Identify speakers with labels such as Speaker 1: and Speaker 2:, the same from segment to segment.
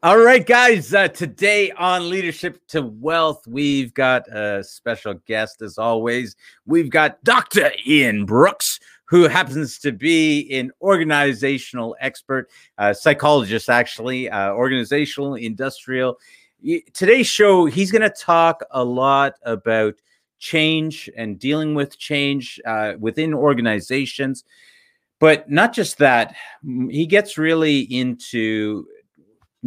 Speaker 1: All right, guys. Uh, today on Leadership to Wealth, we've got a special guest as always. We've got Dr. Ian Brooks, who happens to be an organizational expert, psychologist, actually, uh, organizational, industrial. Today's show, he's going to talk a lot about change and dealing with change uh, within organizations. But not just that, he gets really into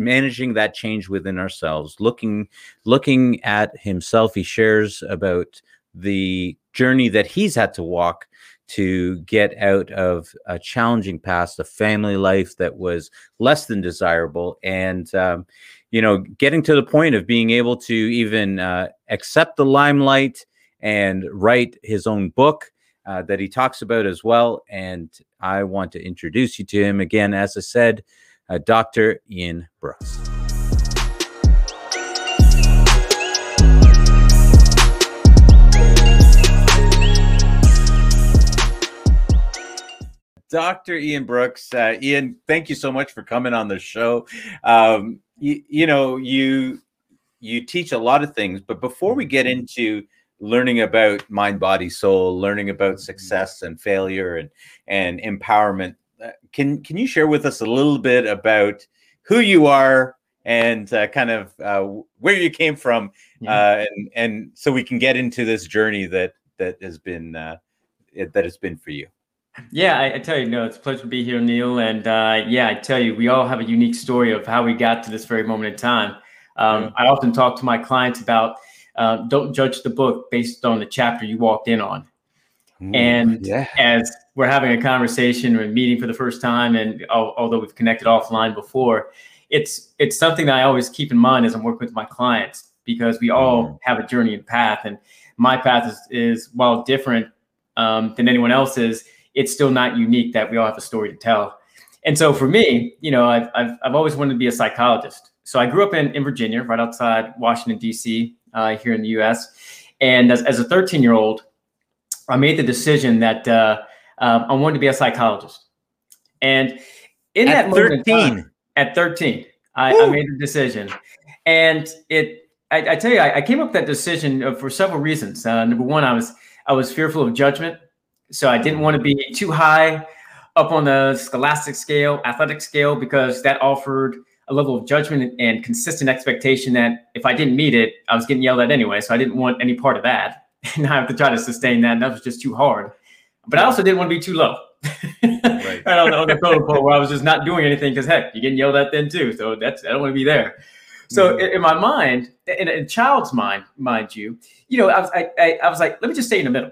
Speaker 1: managing that change within ourselves looking looking at himself. He shares about the journey that he's had to walk to get out of a challenging past a family life that was less than desirable and um, you know getting to the point of being able to even uh, accept the limelight and write his own book uh, that he talks about as well and i want to introduce you to him again. As i said uh, Dr. Ian Brooks. Dr. Ian Brooks. Uh, Ian, thank you so much for coming on the show. Um, you, you, know, you you teach a lot of things, but before we get into learning about mind, body, soul, learning about success and failure and and empowerment, can can you share with us a little bit about who you are and uh, kind of uh, where you came from, uh, and and so we can get into this journey that that has been uh, that has been for you.
Speaker 2: Yeah, I, I, tell you, no, it's a pleasure to be here, Neil. And uh, yeah, I tell you, we all have a unique story of how we got to this very moment in time. Um, I often talk to my clients about uh, don't judge the book based on the chapter you walked in on. Ooh, and yeah. as we're having a conversation or meeting for the first time, and although we've connected offline before, it's it's something that I always keep in mind as I'm working with my clients because we all mm. have a journey and path, and my path is, is while different um, than anyone else's, it's still not unique that we all have a story to tell. And so for me, you know, I've I've, I've always wanted to be a psychologist. So I grew up in, in Virginia, right outside Washington D.C. Uh, here in the U.S. And as, as a 13 year old, I made the decision that uh, um, I wanted to be a psychologist. And in at that 13, time, at 13, I, I, made a decision. And it, I, I tell you, I, I, came up with that decision uh, for several reasons. Uh, number one, I was, I was fearful of judgment. So I didn't want to be too high up on the scholastic scale, athletic scale, because that offered a level of judgment and consistent expectation that if I didn't meet it, I was getting yelled at anyway. So I didn't want any part of that. And I have to try to sustain that. And that was just too hard. But I also didn't want to be too low. right. on, the, on the pole where I was just not doing anything because heck, you're getting yelled at then too. So that's I don't want to be there. So mm-hmm. in, in, my mind, in a child's mind, mind you, you know, I was I, I, I was like, let me just stay in the middle,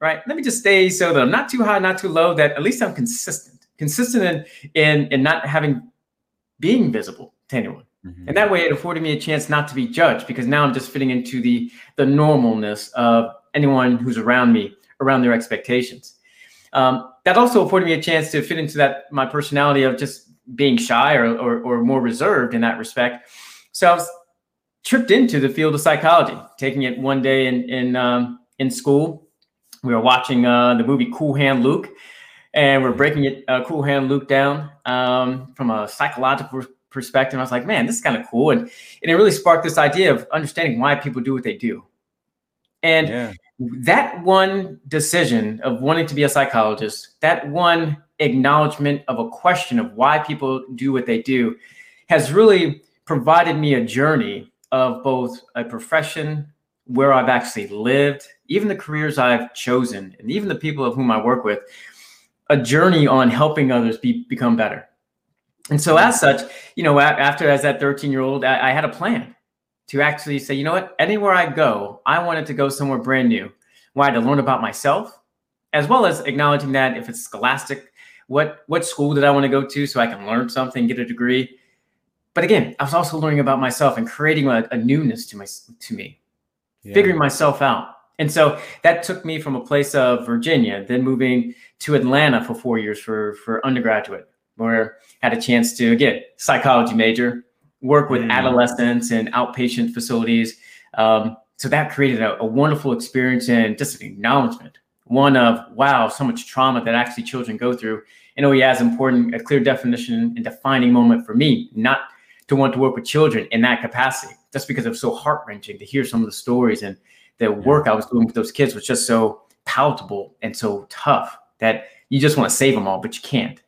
Speaker 2: right? Let me just stay so that I'm not too high, not too low. That at least I'm consistent, consistent in in, in not having being visible to anyone. Mm-hmm. And that way it afforded me a chance not to be judged because now I'm just fitting into the the normalness of anyone who's around me, around their expectations. Um, that also afforded me a chance to fit into that my personality of just being shy or, or, or more reserved in that respect. So I was tripped into the field of psychology, taking it one day in in um, in school. We were watching uh, the movie Cool Hand Luke, and we're breaking it uh, Cool Hand Luke down um, from a psychological perspective. I was like, man, this is kind of cool, and and it really sparked this idea of understanding why people do what they do. And yeah. that one decision of wanting to be a psychologist, that one acknowledgement of a question of why people do what they do, has really provided me a journey of both a profession where I've actually lived, even the careers I've chosen, and even the people of whom I work with, a journey on helping others be, become better. And so, as such, you know, after as that 13 year old, I, I, had a plan to actually say, you know what, anywhere I go, I wanted to go somewhere brand new. Wanted to learn about myself, as well as acknowledging that if it's scholastic, what what school did I want to go to so I can learn something, get a degree. But again, I was also learning about myself and creating a, a newness to my to me, yeah. figuring myself out. And so that took me from a place of Virginia, then moving to Atlanta for four years for for undergraduate, where I had a chance to again psychology major, work with mm. adolescents and outpatient facilities. Um, so that created a, a, wonderful experience and just an acknowledgement. One of wow, so much trauma that actually children go through. And oh yeah, as important, a clear definition and defining moment for me, not to want to work with children in that capacity, just because it was so heart wrenching to hear some of the stories and the work I was doing with those kids was just so palatable and so tough that you just want to save them all, but you can't.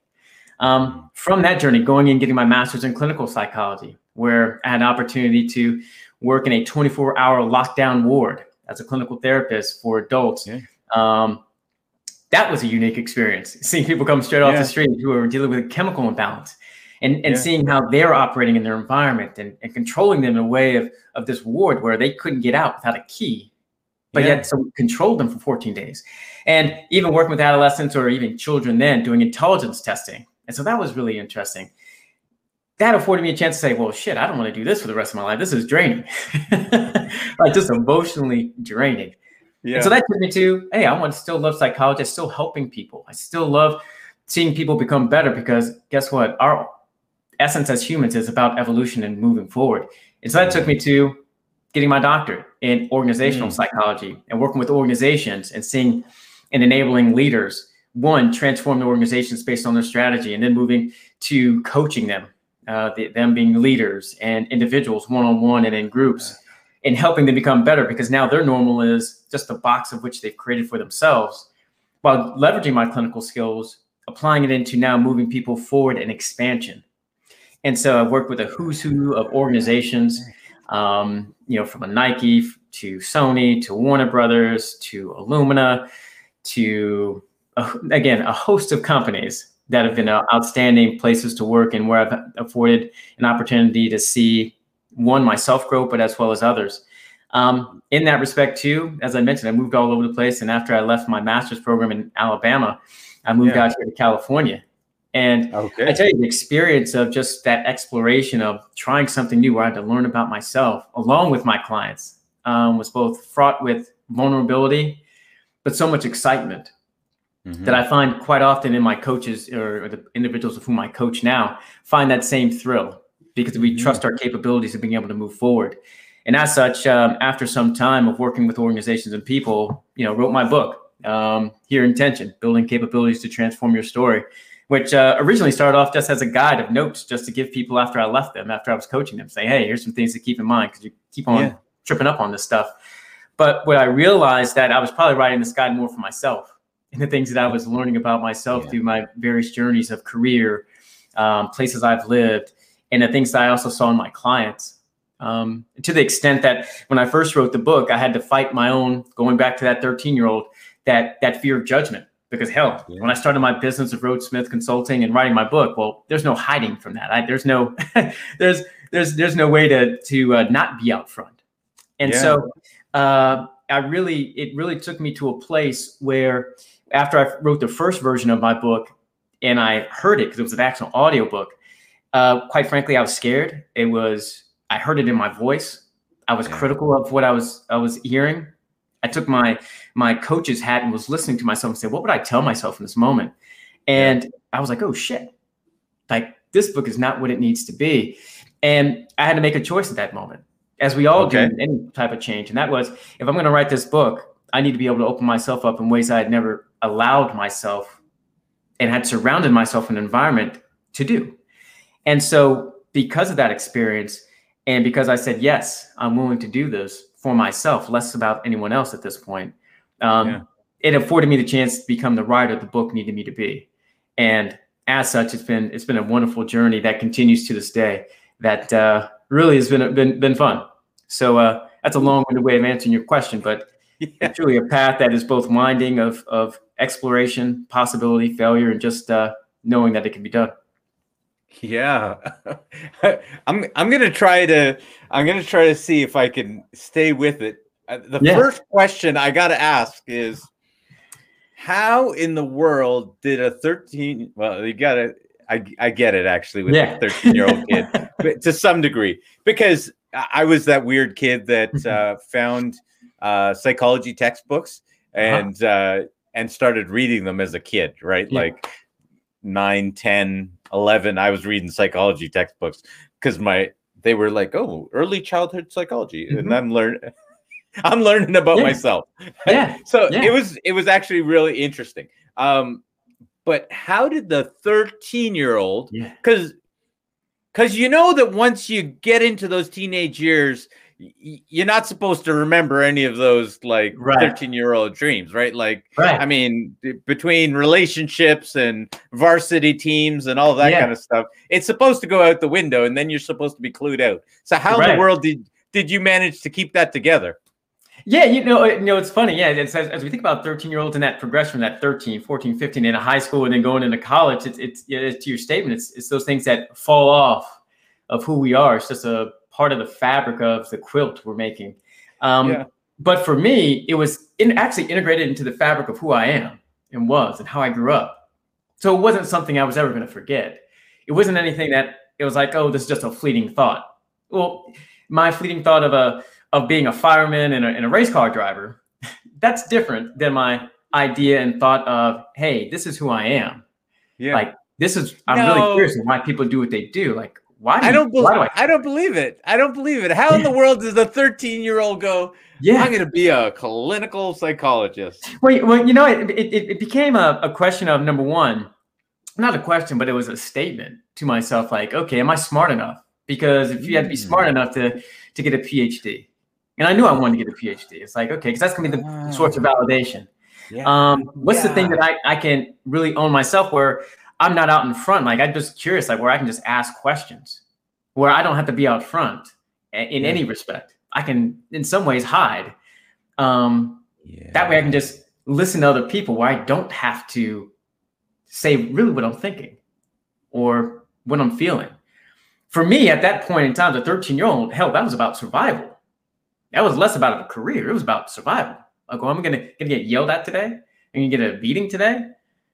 Speaker 2: Um, from that journey, going and getting my master's in clinical psychology, where I had an opportunity to work in a 24 hour lockdown ward as a clinical therapist for adults. Yeah. Um, that was a unique experience, seeing people come straight off yeah. the street who are dealing with a chemical imbalance and, and yeah. seeing how they're operating in their environment and, and controlling them in a way of, of this ward where they couldn't get out without a key but yeah. yet so controlled them for 14 days. And even working with adolescents or even children then doing intelligence testing. And so that was really interesting. That afforded me a chance to say, well, shit, I don't want to do this for the rest of my life. This is draining, like just emotionally draining. Yeah. And so that took me to, hey, I want to still love psychology. Still helping people. I still love seeing people become better because guess what? Our essence as humans is about evolution and moving forward. And so that took me to getting my doctorate in organizational mm. psychology and working with organizations and seeing and enabling leaders one transform the organizations based on their strategy and then moving to coaching them uh, the, them being leaders and individuals one-on-one and in groups and helping them become better because now their normal is just the box of which they've created for themselves. While leveraging my clinical skills applying it into now moving people forward and expansion. And so i've worked with a who's who of organizations um, you know, from a Nike to Sony to Warner Brothers to Illumina to again a host of companies that have been outstanding places to work and where I've afforded an opportunity to see one myself grow, but as well as others. Um, in that respect, too, as I mentioned, I moved all over the place, and after I left my master's program in Alabama, I moved yeah. out here to California. And okay. I tell you, the experience of just that exploration of trying something new, where I had to learn about myself along with my clients, um, was both fraught with vulnerability, but so much excitement mm-hmm. that I find quite often in my coaches or, or, the individuals of whom I coach now find that same thrill because we mm-hmm. trust our capabilities of being able to move forward. And as such, um, after some time of working with organizations and people, you know, wrote my book, um, Here Intention, Building Capabilities to Transform Your Story which uh, originally started off just as a guide of notes just to give people after I left them, after I was coaching them, say, hey, here's some things to keep in mind because you keep on yeah. tripping up on this stuff. But what I realized that I was probably writing this guide more for myself and the things that I was learning about myself yeah. through my various journeys of career, um, places I've lived, and the things that I also saw in my clients. Um, to the extent that when I first wrote the book, I had to fight my own, going back to that 13 year old, that that fear of judgment because hell, yeah. when I started my business of Rhodes Smith Consulting and writing my book, well, there's no hiding from that. I, there's no, there's there's there's no way to to uh, not be out front. And yeah. so uh, I really, it really took me to a place where after I wrote the first version of my book and I heard it because it was an actual audio book. Uh, quite frankly, I was scared. It was I heard it in my voice. I was yeah. critical of what I was I was hearing. I took my my coach's hat and was listening to myself and said, what would I tell myself in this moment? And I was like, oh shit, like this book is not what it needs to be. And I had to make a choice at that moment, as we all okay. do in any type of change. And that was, if I'm going to write this book, I need to be able to open myself up in ways I had never allowed myself and had surrounded myself in an environment to do. And so, because of that experience, and because I said, yes, I'm willing to do this for myself, less about anyone else at this point, um, yeah. it afforded me the chance to become the writer the book needed me to be. And as such, it's been it's been a wonderful journey that continues to this day. That uh, really has been been been fun. So uh, that's a long-winded way of answering your question, but yeah. it's really a path that is both winding of of exploration, possibility, failure, and just uh, knowing that it can be done.
Speaker 1: Yeah. I'm I'm going to try to I'm to try to see if I can stay with it. Uh, the yeah. first question I got to ask is how in the world did a 13 well you got to I, I get it actually with yeah. a 13 year old kid but to some degree because I was that weird kid that uh, found uh, psychology textbooks uh-huh. and uh-huh. uh, and started reading them as a kid right yeah. like 9 10 11 i was reading psychology textbooks because my they were like oh early childhood psychology mm-hmm. and i'm learning i'm learning about
Speaker 2: yeah.
Speaker 1: myself
Speaker 2: yeah
Speaker 1: so
Speaker 2: yeah.
Speaker 1: it was it was actually really interesting um but how did the 13 year old because because you know that once you get into those teenage years, you're not supposed to remember any of those like 13 right. year old dreams, right? Like, right. I mean, between relationships and varsity teams and all that yeah. kind of stuff, it's supposed to go out the window, and then you're supposed to be clued out. So, how right. in the world did did you manage to keep that together?
Speaker 2: Yeah, you know, you know, it's funny. Yeah, it's, as, as we think about 13 year olds and that progression, that 13, 14, 15 in a high school and then going into college, it's, it's, it's to your statement, it's, it's those things that fall off of who we are. It's just a part of the fabric of the quilt we're making. Um, yeah. But for me, it was in, actually integrated into the fabric of who I am and was and how I grew up. So it wasn't something I was ever going to forget. It wasn't anything that it was like, oh, this is just a fleeting thought. Well, my fleeting thought of a of being a fireman and a, and a race car driver, that's different than my idea and thought of, hey, this is who I am. Yeah. Like this is I'm no. really curious why people do what they do. Like why?
Speaker 1: Do I don't believe. I, I, don't believe it. I don't believe it. How yeah. in the world does a 13 year old go? Yeah, I'm going to be a clinical psychologist.
Speaker 2: Well, well, you know, it it, it became a, a question of number one, not a question, but it was a statement to myself, like, okay, am I smart enough? Because if you had to be smart mm. enough to to get a PhD, and I knew I wanted to get a PhD, it's like, okay, because that's going to be the wow. source of validation. Yeah. Um, what's yeah. the thing that I, I can really own myself where I'm not out in front. Like I'm just curious, like where I can just ask questions, where I don't have to be out front in yeah. any respect. I can, in some ways, hide. Um, yeah. That way, I can just listen to other people where I don't have to say really what I'm thinking or what I'm feeling. For me, at that point in time, the 13 year old, hell, that was about survival. That was less about a career. It was about survival. Like, well, I'm gonna, gonna get yelled at today. I'm gonna get a beating today.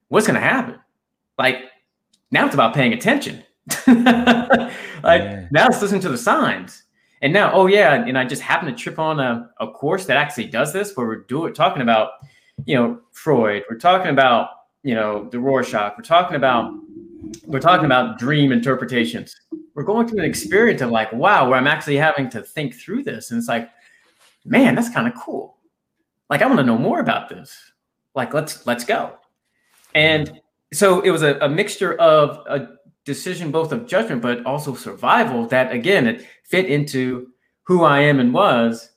Speaker 2: What's gonna happen? Like now it's about paying attention. like yeah. now it's listening to the signs. And now, oh yeah, and I just happened to trip on a, a course that actually does this where we're doing talking about, you know, Freud. We're talking about, you know, the Rorschach. We're talking about we're talking about dream interpretations. We're going through an experience of like, wow, where I'm actually having to think through this. And it's like, man, that's kind of cool. Like, I want to know more about this. Like, let's let's go. And so it was a, a mixture of a decision both of judgment but also survival that again it fit into who i am and was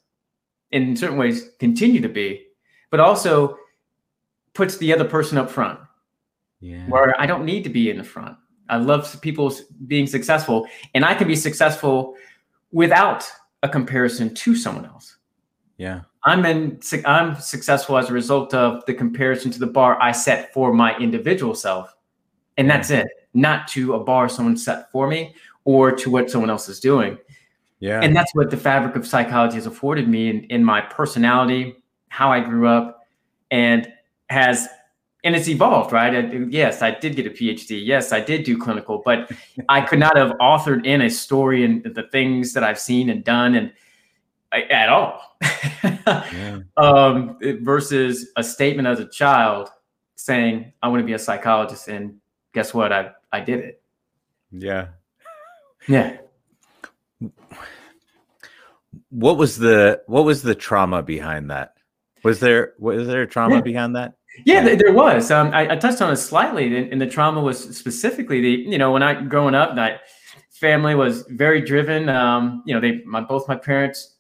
Speaker 2: and in certain ways continue to be but also puts the other person up front. Yeah. where i don't need to be in the front. I love people being successful and i can be successful without a comparison to someone else.
Speaker 1: Yeah
Speaker 2: I'm in I'm successful as a result of the comparison to the bar I set for my individual self. And that's it. Not to a bar someone set for me or to what someone else is doing. Yeah. And that's what the fabric of psychology has afforded me in, in my personality, how I grew up, and has and it's evolved, right? I, yes, I did get a PhD. Yes, I did do clinical, but I could not have authored in a story and the things that I've seen and done and at all. yeah. um, versus a statement as a child saying, I want to be a psychologist. And guess what? I, I did it.
Speaker 1: Yeah.
Speaker 2: Yeah.
Speaker 1: What was the what was the trauma behind that? Was there was there trauma yeah. behind that?
Speaker 2: Yeah, yeah, there was. Um, I, I, touched on it slightly, and, and, the trauma was specifically the you know when I growing up, my family was very driven. Um, you know, they my both my parents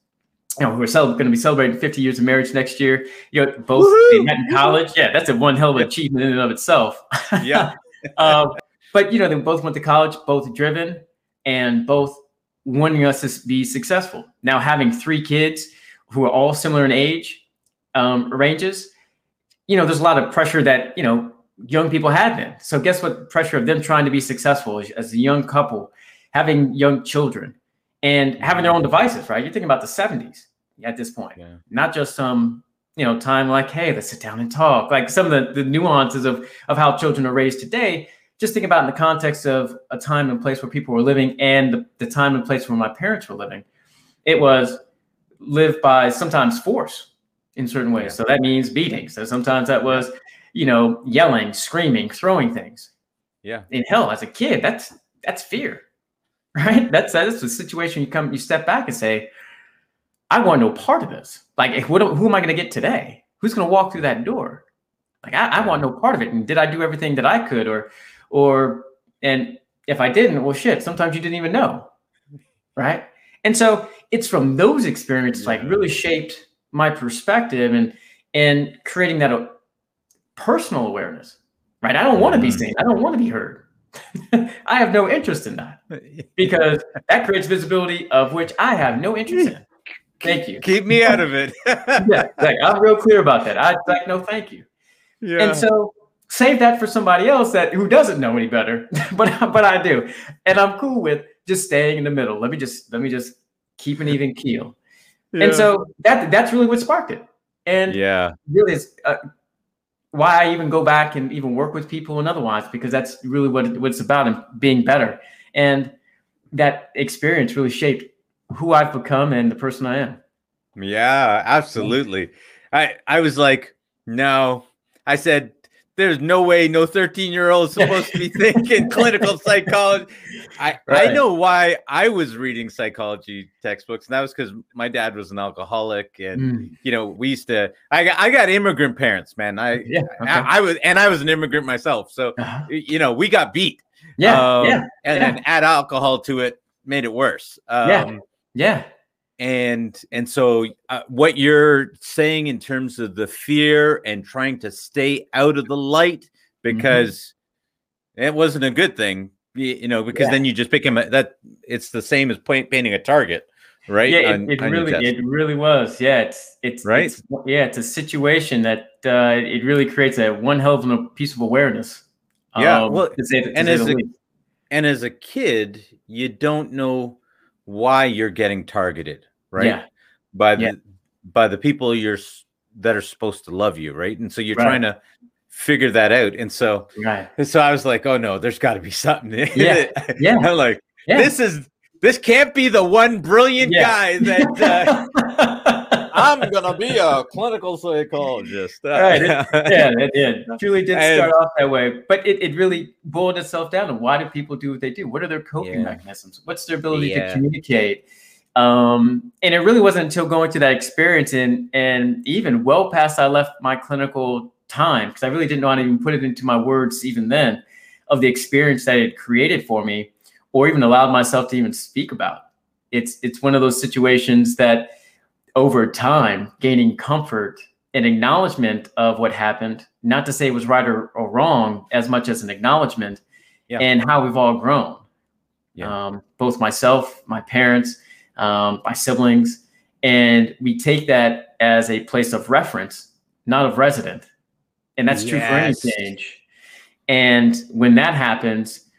Speaker 2: you know, we're going to be celebrating 50 years of marriage next year. You know, both they met in college. Yeah, that's a one hell of an achievement in and of itself.
Speaker 1: Yeah.
Speaker 2: um, but you know, they both went to college, both driven, and both wanting us to be successful. Now, having three kids who are all similar in age um, ranges, you know, there's a lot of pressure that you know young people had then. So, guess what? Pressure of them trying to be successful as, as a young couple, having young children and having their own devices, right? You're thinking about the 70s at this point, yeah. not just some you know time like hey let's sit down and talk. Like some of the, the nuances of of how children are raised today just think about in the context of a time and place where people were living and the, the time and place where my parents were living it was lived by sometimes force in certain ways. Yeah. so that means beating. So sometimes that was you know yelling screaming throwing things.
Speaker 1: Yeah.
Speaker 2: In hell as a kid that's that's fear right? That's that's the situation you come, you step back and say, I want no part of this. Like, what, who am I going to get today? Who's going to walk through that door? Like, I, I want no part of it. And did I do everything that I could, or, or, and if I didn't, well, shit, sometimes you didn't even know. Right. And so it's from those experiences, like really shaped my perspective and, and creating that uh, personal awareness, right? I don't want to be mm-hmm. seen. I don't want to be heard. I have no interest in that because that creates visibility of which I have no interest in. Thank you.
Speaker 1: Keep me out of it.
Speaker 2: yeah, like, I'm real clear about that. I like no thank you. Yeah. And so save that for somebody else that who doesn't know any better, but but I do, and I'm cool with just staying in the middle. Let me just let me just keep an even keel. Yeah. And so that that's really what sparked it. And
Speaker 1: yeah,
Speaker 2: really is uh, why I even go back and even work with people and otherwise because that's really what, it, what it's about and being better. And that experience really shaped who I've become and the person I am.
Speaker 1: Yeah, absolutely. I I was like, no. I said, there's no way no 13 year old is supposed to be thinking clinical psychology. I, right. I know why I was reading psychology textbooks, and that was because my dad was an alcoholic, and mm. you know we used to. I got I got immigrant parents, man. I yeah, okay. I, I, was and I was an immigrant myself, so uh-huh. you know we got beat.
Speaker 2: Yeah, um, yeah,
Speaker 1: and
Speaker 2: yeah.
Speaker 1: then add alcohol to it made it worse.
Speaker 2: Um, yeah, yeah
Speaker 1: and and so uh, what you're saying in terms of the fear and trying to stay out of the light mm-hmm. because mm-hmm. it wasn't a good thing you, know because yeah. then you just become a, that it's the same as point, painting a target right
Speaker 2: yeah on, it, it really it really was yeah it's it's
Speaker 1: right
Speaker 2: it's, yeah it's a situation that uh it really creates a one hell of a piece of awareness
Speaker 1: yeah um, well to to and as a, and as a kid you don't know why you're getting targeted, right?
Speaker 2: Yeah.
Speaker 1: By the yeah. by the people you're that are supposed to love you, right? And so you're right. trying to figure that out. And so,
Speaker 2: right.
Speaker 1: so I was like, oh no, there's got to be something.
Speaker 2: Yeah. yeah.
Speaker 1: I'm like, yeah. this is this can't be the one brilliant yeah. guy that uh, I'm gonna be a clinical psychologist.
Speaker 2: right. It, yeah, it did. Truly did start and, off that way. But it, it really boiled itself down to why do people do what they do? What are their coping yeah. mechanisms? What's their ability yeah. to communicate? Um, and it really wasn't until going through that experience and and even well past I left my clinical time, because I really didn't know how to even put it into my words even then, of the experience that it created for me, or even allowed myself to even speak about. It's it's one of those situations that over time, gaining comfort and acknowledgement of what happened, not to say it was right or, or wrong, as much as an acknowledgement yeah. and how we've all grown. Yeah. Um, both myself, my parents, um, my siblings, and we take that as a place of reference, not of resident. And that's yes. true for any change. And when that happens,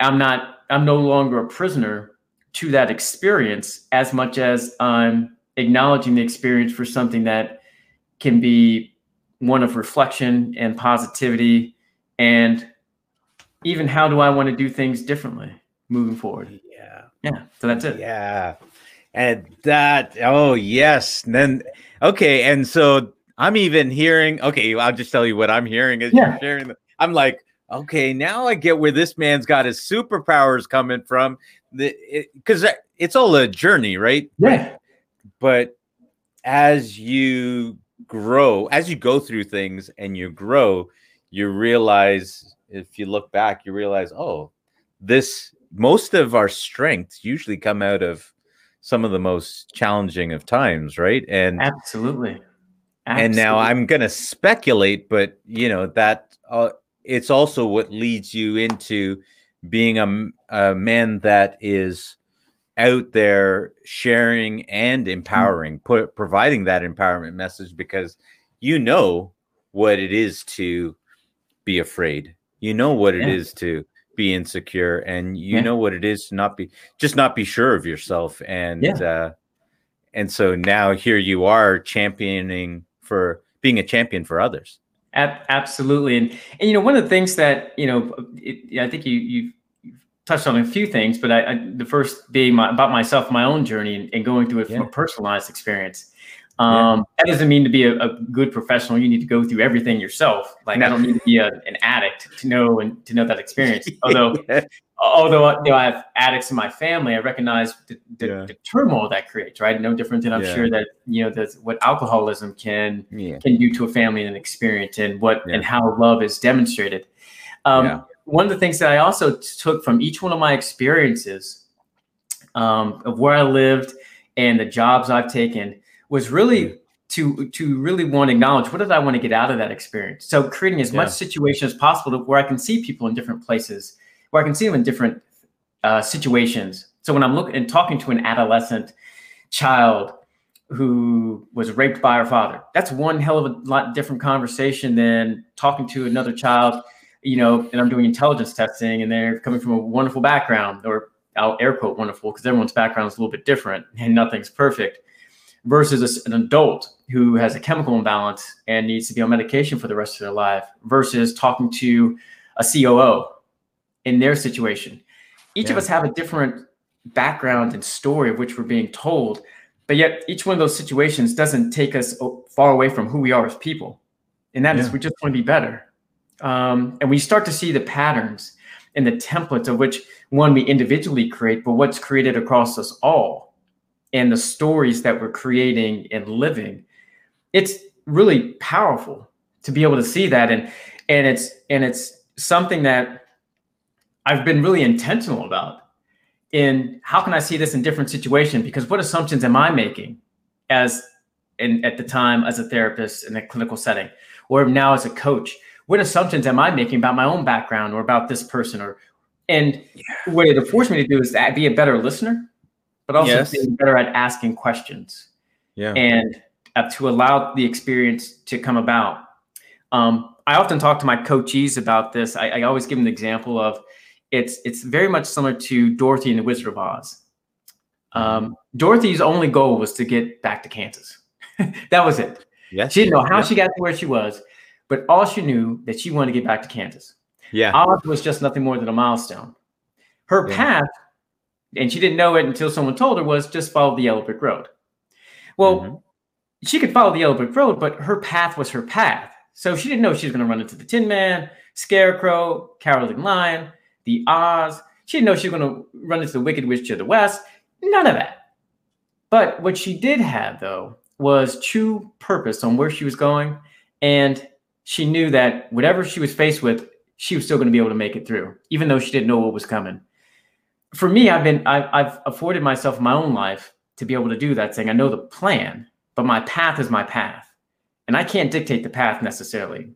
Speaker 2: I'm not, I'm no longer a prisoner to that experience as much as I'm acknowledging the experience for something that can be one of reflection and positivity and even how do I want to do things differently moving forward?
Speaker 1: Yeah.
Speaker 2: Yeah. So that's it.
Speaker 1: Yeah. And that, oh, yes. And then, okay. And so I'm even hearing, okay, I'll just tell you what I'm hearing as yeah. you're sharing. The, I'm like, okay, now I get where this man's got his superpowers coming from. Because it, it's all a journey, right?
Speaker 2: Yeah
Speaker 1: but as you grow, as you go through things and you grow, you realize if you look back, you realize, oh, this most of our strengths usually come out of some of the most challenging of times, right? And
Speaker 2: absolutely.
Speaker 1: absolutely. And now I'm going to speculate, but you know that uh, it's also what leads you into being a, a man that is out there sharing and mm. empowering, put, providing that empowerment message because you know what it is to be afraid. You know what it yeah. is to be insecure and you yeah. know what it is to not be just not be sure of yourself and yeah. uh and so now here you are championing for being a champion for others
Speaker 2: absolutely and and you know one of the things that you know it, i think you you touched on a few things, but I, I the first being my, about myself, my own journey, and, and going through it from a personalized experience. Um, yeah. That doesn't mean to be a, a, good professional. You need to go through everything yourself. Like no. I don't need to be a, an addict to know and to know that experience. Although, yeah. although you know I have addicts in my family, I recognize the, the, yeah. the turmoil that creates. Right, no different than I'm sure that you know that's what alcoholism can can do to a family and an experience, and what and how love is demonstrated. Um, one of the things that I also took from each one of my experiences um, of where I lived and the jobs I've taken was really to to really want to acknowledge what did I want to get out of that experience. So creating as yeah. much situation as possible where I can see people in different places, where I can see them in different uh, situations. So when I'm looking and talking to an adolescent child who was raped by her father, that's one hell of a lot different conversation than talking to another child, you know, and I'm doing intelligence testing and they're coming from a wonderful background or I'll air quote wonderful because everyone's background is a little bit different and nothing's perfect versus an adult who has a chemical imbalance and needs to be on medication for the rest of their life versus talking to a COO in their situation. Each yeah. of us have a different background and story of which we're being told, but yet each one of those situations doesn't take us far away from who we are as people. And that yeah. is we just want to be better. Um, and we start to see the patterns and the templates of which one we individually create, but what's created across us all and the stories that we're creating and living. It's really powerful to be able to see that. And and it's and it's something that I've been really intentional about in how can I see this in different situations? Because what assumptions am I making as in at the time as a therapist in a clinical setting, or now as a coach? What assumptions am I making about my own background or about this person? Or and yeah. what it forced me to do is be a better listener, but also yes. be better at asking questions.
Speaker 1: Yeah.
Speaker 2: And uh, to allow the experience to come about. Um, I often talk to my coachees about this. I, I always give them the example of it's it's very much similar to Dorothy and the Wizard of Oz. Um, Dorothy's only goal was to get back to Kansas. that was it. Yes. She didn't know how she got to where she was, but all she knew that she wanted to get back to Kansas.
Speaker 1: Yeah.
Speaker 2: Oz was just nothing more than a milestone. Her yeah. path, and she didn't know it until someone told her, was just follow the yellow brick road. Well, mm-hmm. she could follow the yellow brick road, but her path was her path. So she didn't know she was going to run into the Tin Man, Scarecrow, Cowardly Lion, the Oz. She didn't know she was going to run into the Wicked Witch to the west. None of that. But what she did have, though, was true purpose on where she was going. And she knew that whatever she was faced with, she was still going to be able to make it through, even though she didn't know what was coming. For me, I've been I've, I've afforded myself my own life to be able to do that, saying I know the plan, but my path is my path, and I can't dictate the path necessarily.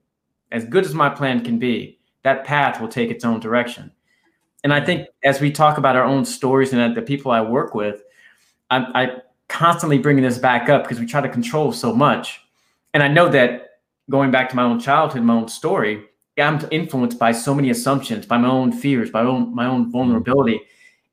Speaker 2: As good as my plan can be, that path will take its own direction. And I think as we talk about our own stories and the people I work with, I'm I constantly bringing this back up because we try to control so much. And I know that going back to my own childhood, my own story, I'm influenced by so many assumptions, by my own fears, by my own, my own mm-hmm. vulnerability,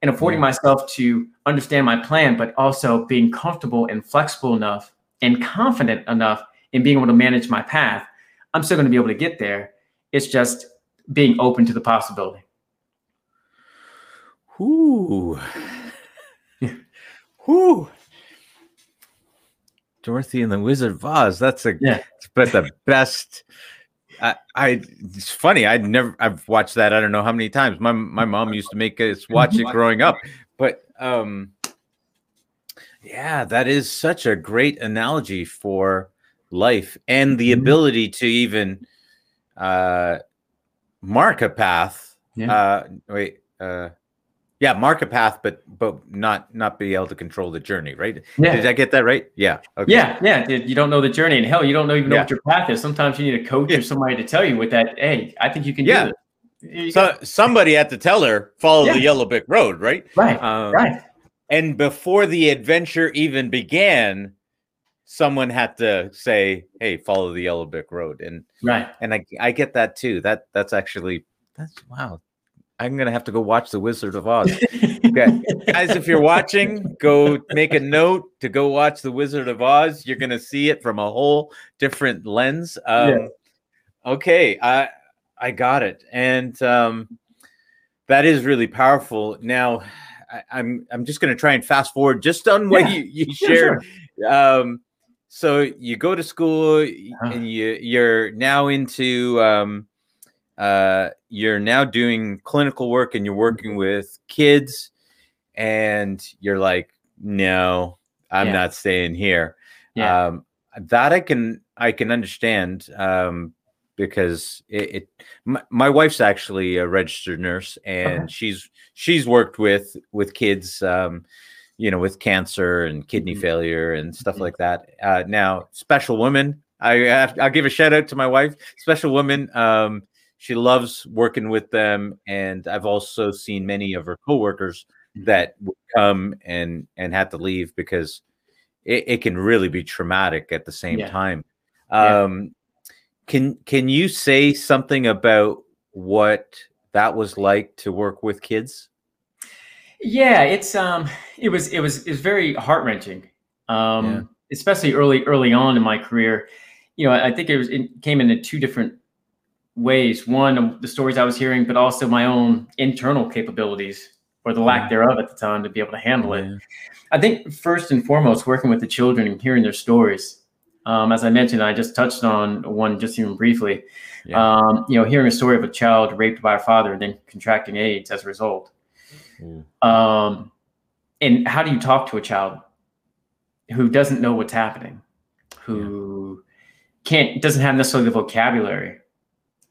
Speaker 2: and affording myself to understand my plan, but also being comfortable and flexible enough and confident enough in being able to manage my path. I'm still going to be able to get there. It's just being open to the possibility.
Speaker 1: Ooh. Whoo. Dorothy and the Wizard of Oz. That's a yeah. but the best. I, I it's funny. I'd never I've watched that. I don't know how many times. My my mom used to make us watch it growing up. But um, yeah, that is such a great analogy for life and the mm-hmm. ability to even uh mark a path. Yeah. Uh, wait. Uh, yeah, mark a path, but but not not be able to control the journey, right? Yeah. Did I get that right? Yeah.
Speaker 2: Okay. Yeah, yeah. You don't know the journey, and hell, you don't know even know yeah. what your path is. Sometimes you need a coach yeah. or somebody to tell you with that. Hey, I think you can yeah. do
Speaker 1: it. so somebody had to tell her follow yeah. the yellow brick road, right?
Speaker 2: Right. Um, right.
Speaker 1: And before the adventure even began, someone had to say, "Hey, follow the yellow brick road." And
Speaker 2: right.
Speaker 1: And I I get that too. That that's actually that's wow. I'm gonna have to go watch The Wizard of Oz. Okay. Guys, if you're watching, go make a note to go watch The Wizard of Oz. You're gonna see it from a whole different lens. Um, yeah. Okay, I I got it, and um, that is really powerful. Now, I, am I'm, I'm just gonna try and fast forward just on what yeah. you, you shared. Sure. Um, so you go to school, uh-huh. and you you're now into um, uh, you're now doing clinical work and you're working with kids and you're like no i'm yeah. not staying here yeah. um, that i can i can understand um, because it, it my, my, wife's actually a registered nurse and okay. she's she's worked with with kids um you know with cancer and kidney mm-hmm. failure and stuff mm-hmm. like that uh now special woman i have, i'll give a shout out to my wife special woman um she loves working with them and i've also seen many of her coworkers mm-hmm. that would come and and had to leave because it, it can really be traumatic at the same yeah. time um yeah can can you say something about what that was like to work with kids?
Speaker 2: Yeah, it's um it was it was it was very heart-wrenching. Um yeah. especially early early on in my career. You know, I think it was it came in two different ways. One, of the stories I was hearing, but also my own internal capabilities or the lack thereof at the time to be able to handle it. I think first and foremost, working with the children and hearing their stories um, as I mentioned, I just touched on one just even briefly. Yeah. Um, you know, hearing a story of a child raped by a father and then contracting AIDS as a result. Mm. Um, and how do you talk to a child who doesn't know what's happening, who yeah. can't doesn't have necessarily the vocabulary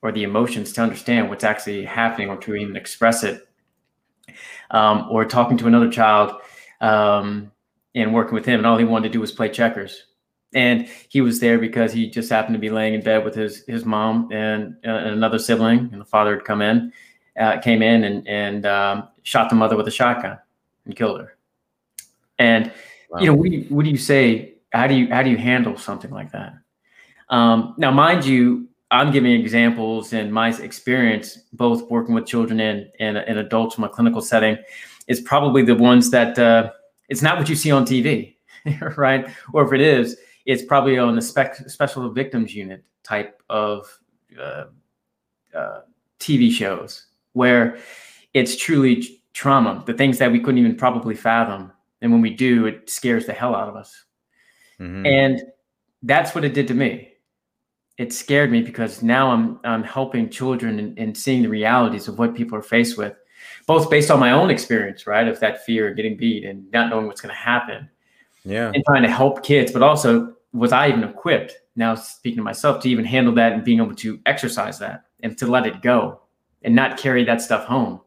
Speaker 2: or the emotions to understand what's actually happening or to even express it, um, or talking to another child um, and working with him, and all he wanted to do was play checkers and he was there because he just happened to be laying in bed with his his mom and, uh, and another sibling, and the father had come in, uh, came in and and um, shot the mother with a shotgun and killed her. And wow. you know, what do you, what do you say? How do you how do you handle something like that? Um, now, mind you, I'm giving examples in my experience, both working with children and and, and adults in a clinical setting, is probably the ones that uh, it's not what you see on TV, right? Or if it is, it's probably on the spec- special victims unit type of uh, uh, TV shows where it's truly trauma, the things that we couldn't even probably fathom. And when we do, it scares the hell out of us. Mm-hmm. And that's what it did to me. It scared me because now I'm I'm helping children and, and seeing the realities of what people are faced with, both based on my own experience, right, of that fear of getting beat and not knowing what's going to happen,
Speaker 1: yeah.
Speaker 2: and trying to help kids but also was i even equipped now speaking to myself to even handle that and being able to exercise that and to let it go and not carry that stuff home.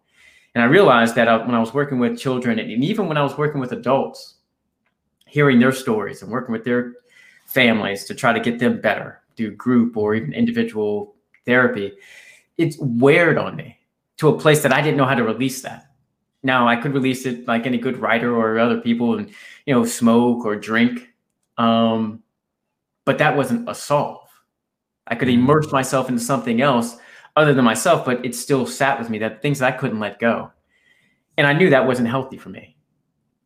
Speaker 2: And i realized that uh, when i was working with children and even when i was working with adults hearing their stories and working with their families to try to get them better do group or even individual therapy it's weared on me to a place that i didn't know how to release that now I could release it like any good writer or other people and you know smoke or drink. Um, but that wasn't a solve. I could mm-hmm. immerse myself into something else other than myself, but it still sat with me that things that I couldn't let go. And I knew that wasn't healthy for me.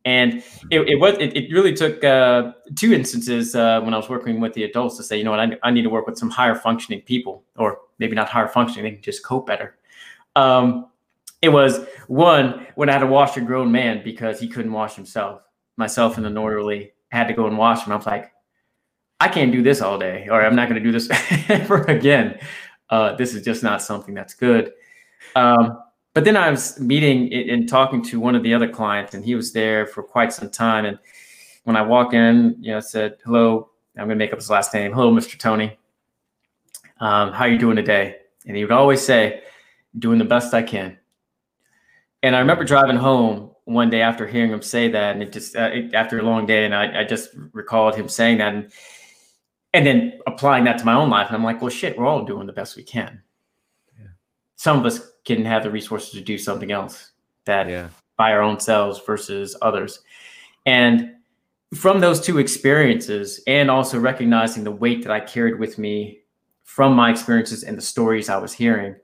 Speaker 2: And it, it was it, it really took uh, two instances uh, when I was working with the adults to say, you know what, I, I need to work with some higher functioning people, or maybe not higher functioning, they can just cope better. Um, it was one when I had to wash a grown man because he couldn't wash himself. Myself and the orderly had to go and wash him. I was like, I can't do this all day, or I'm not going to do this ever again. Uh, this is just not something that's good. Um, but then I was meeting and talking to one of the other clients, and he was there for quite some time. And when I walked in, you know, I said, "Hello, I'm going to make up his last name. Hello, Mr. Tony. Um, how are you doing today?" And he would always say, "Doing the best I can." And I remember driving home one day after hearing him say that, and it just uh, it, after a long day, and I, I just recalled him saying that, and and then applying that to my own life, and I'm like, well, shit, we're all doing the best we can. Some of us can have the resources to do something else that yeah. by our own selves versus others, and from those two experiences, and also recognizing the weight that I carried with me from my experiences and the stories I was hearing,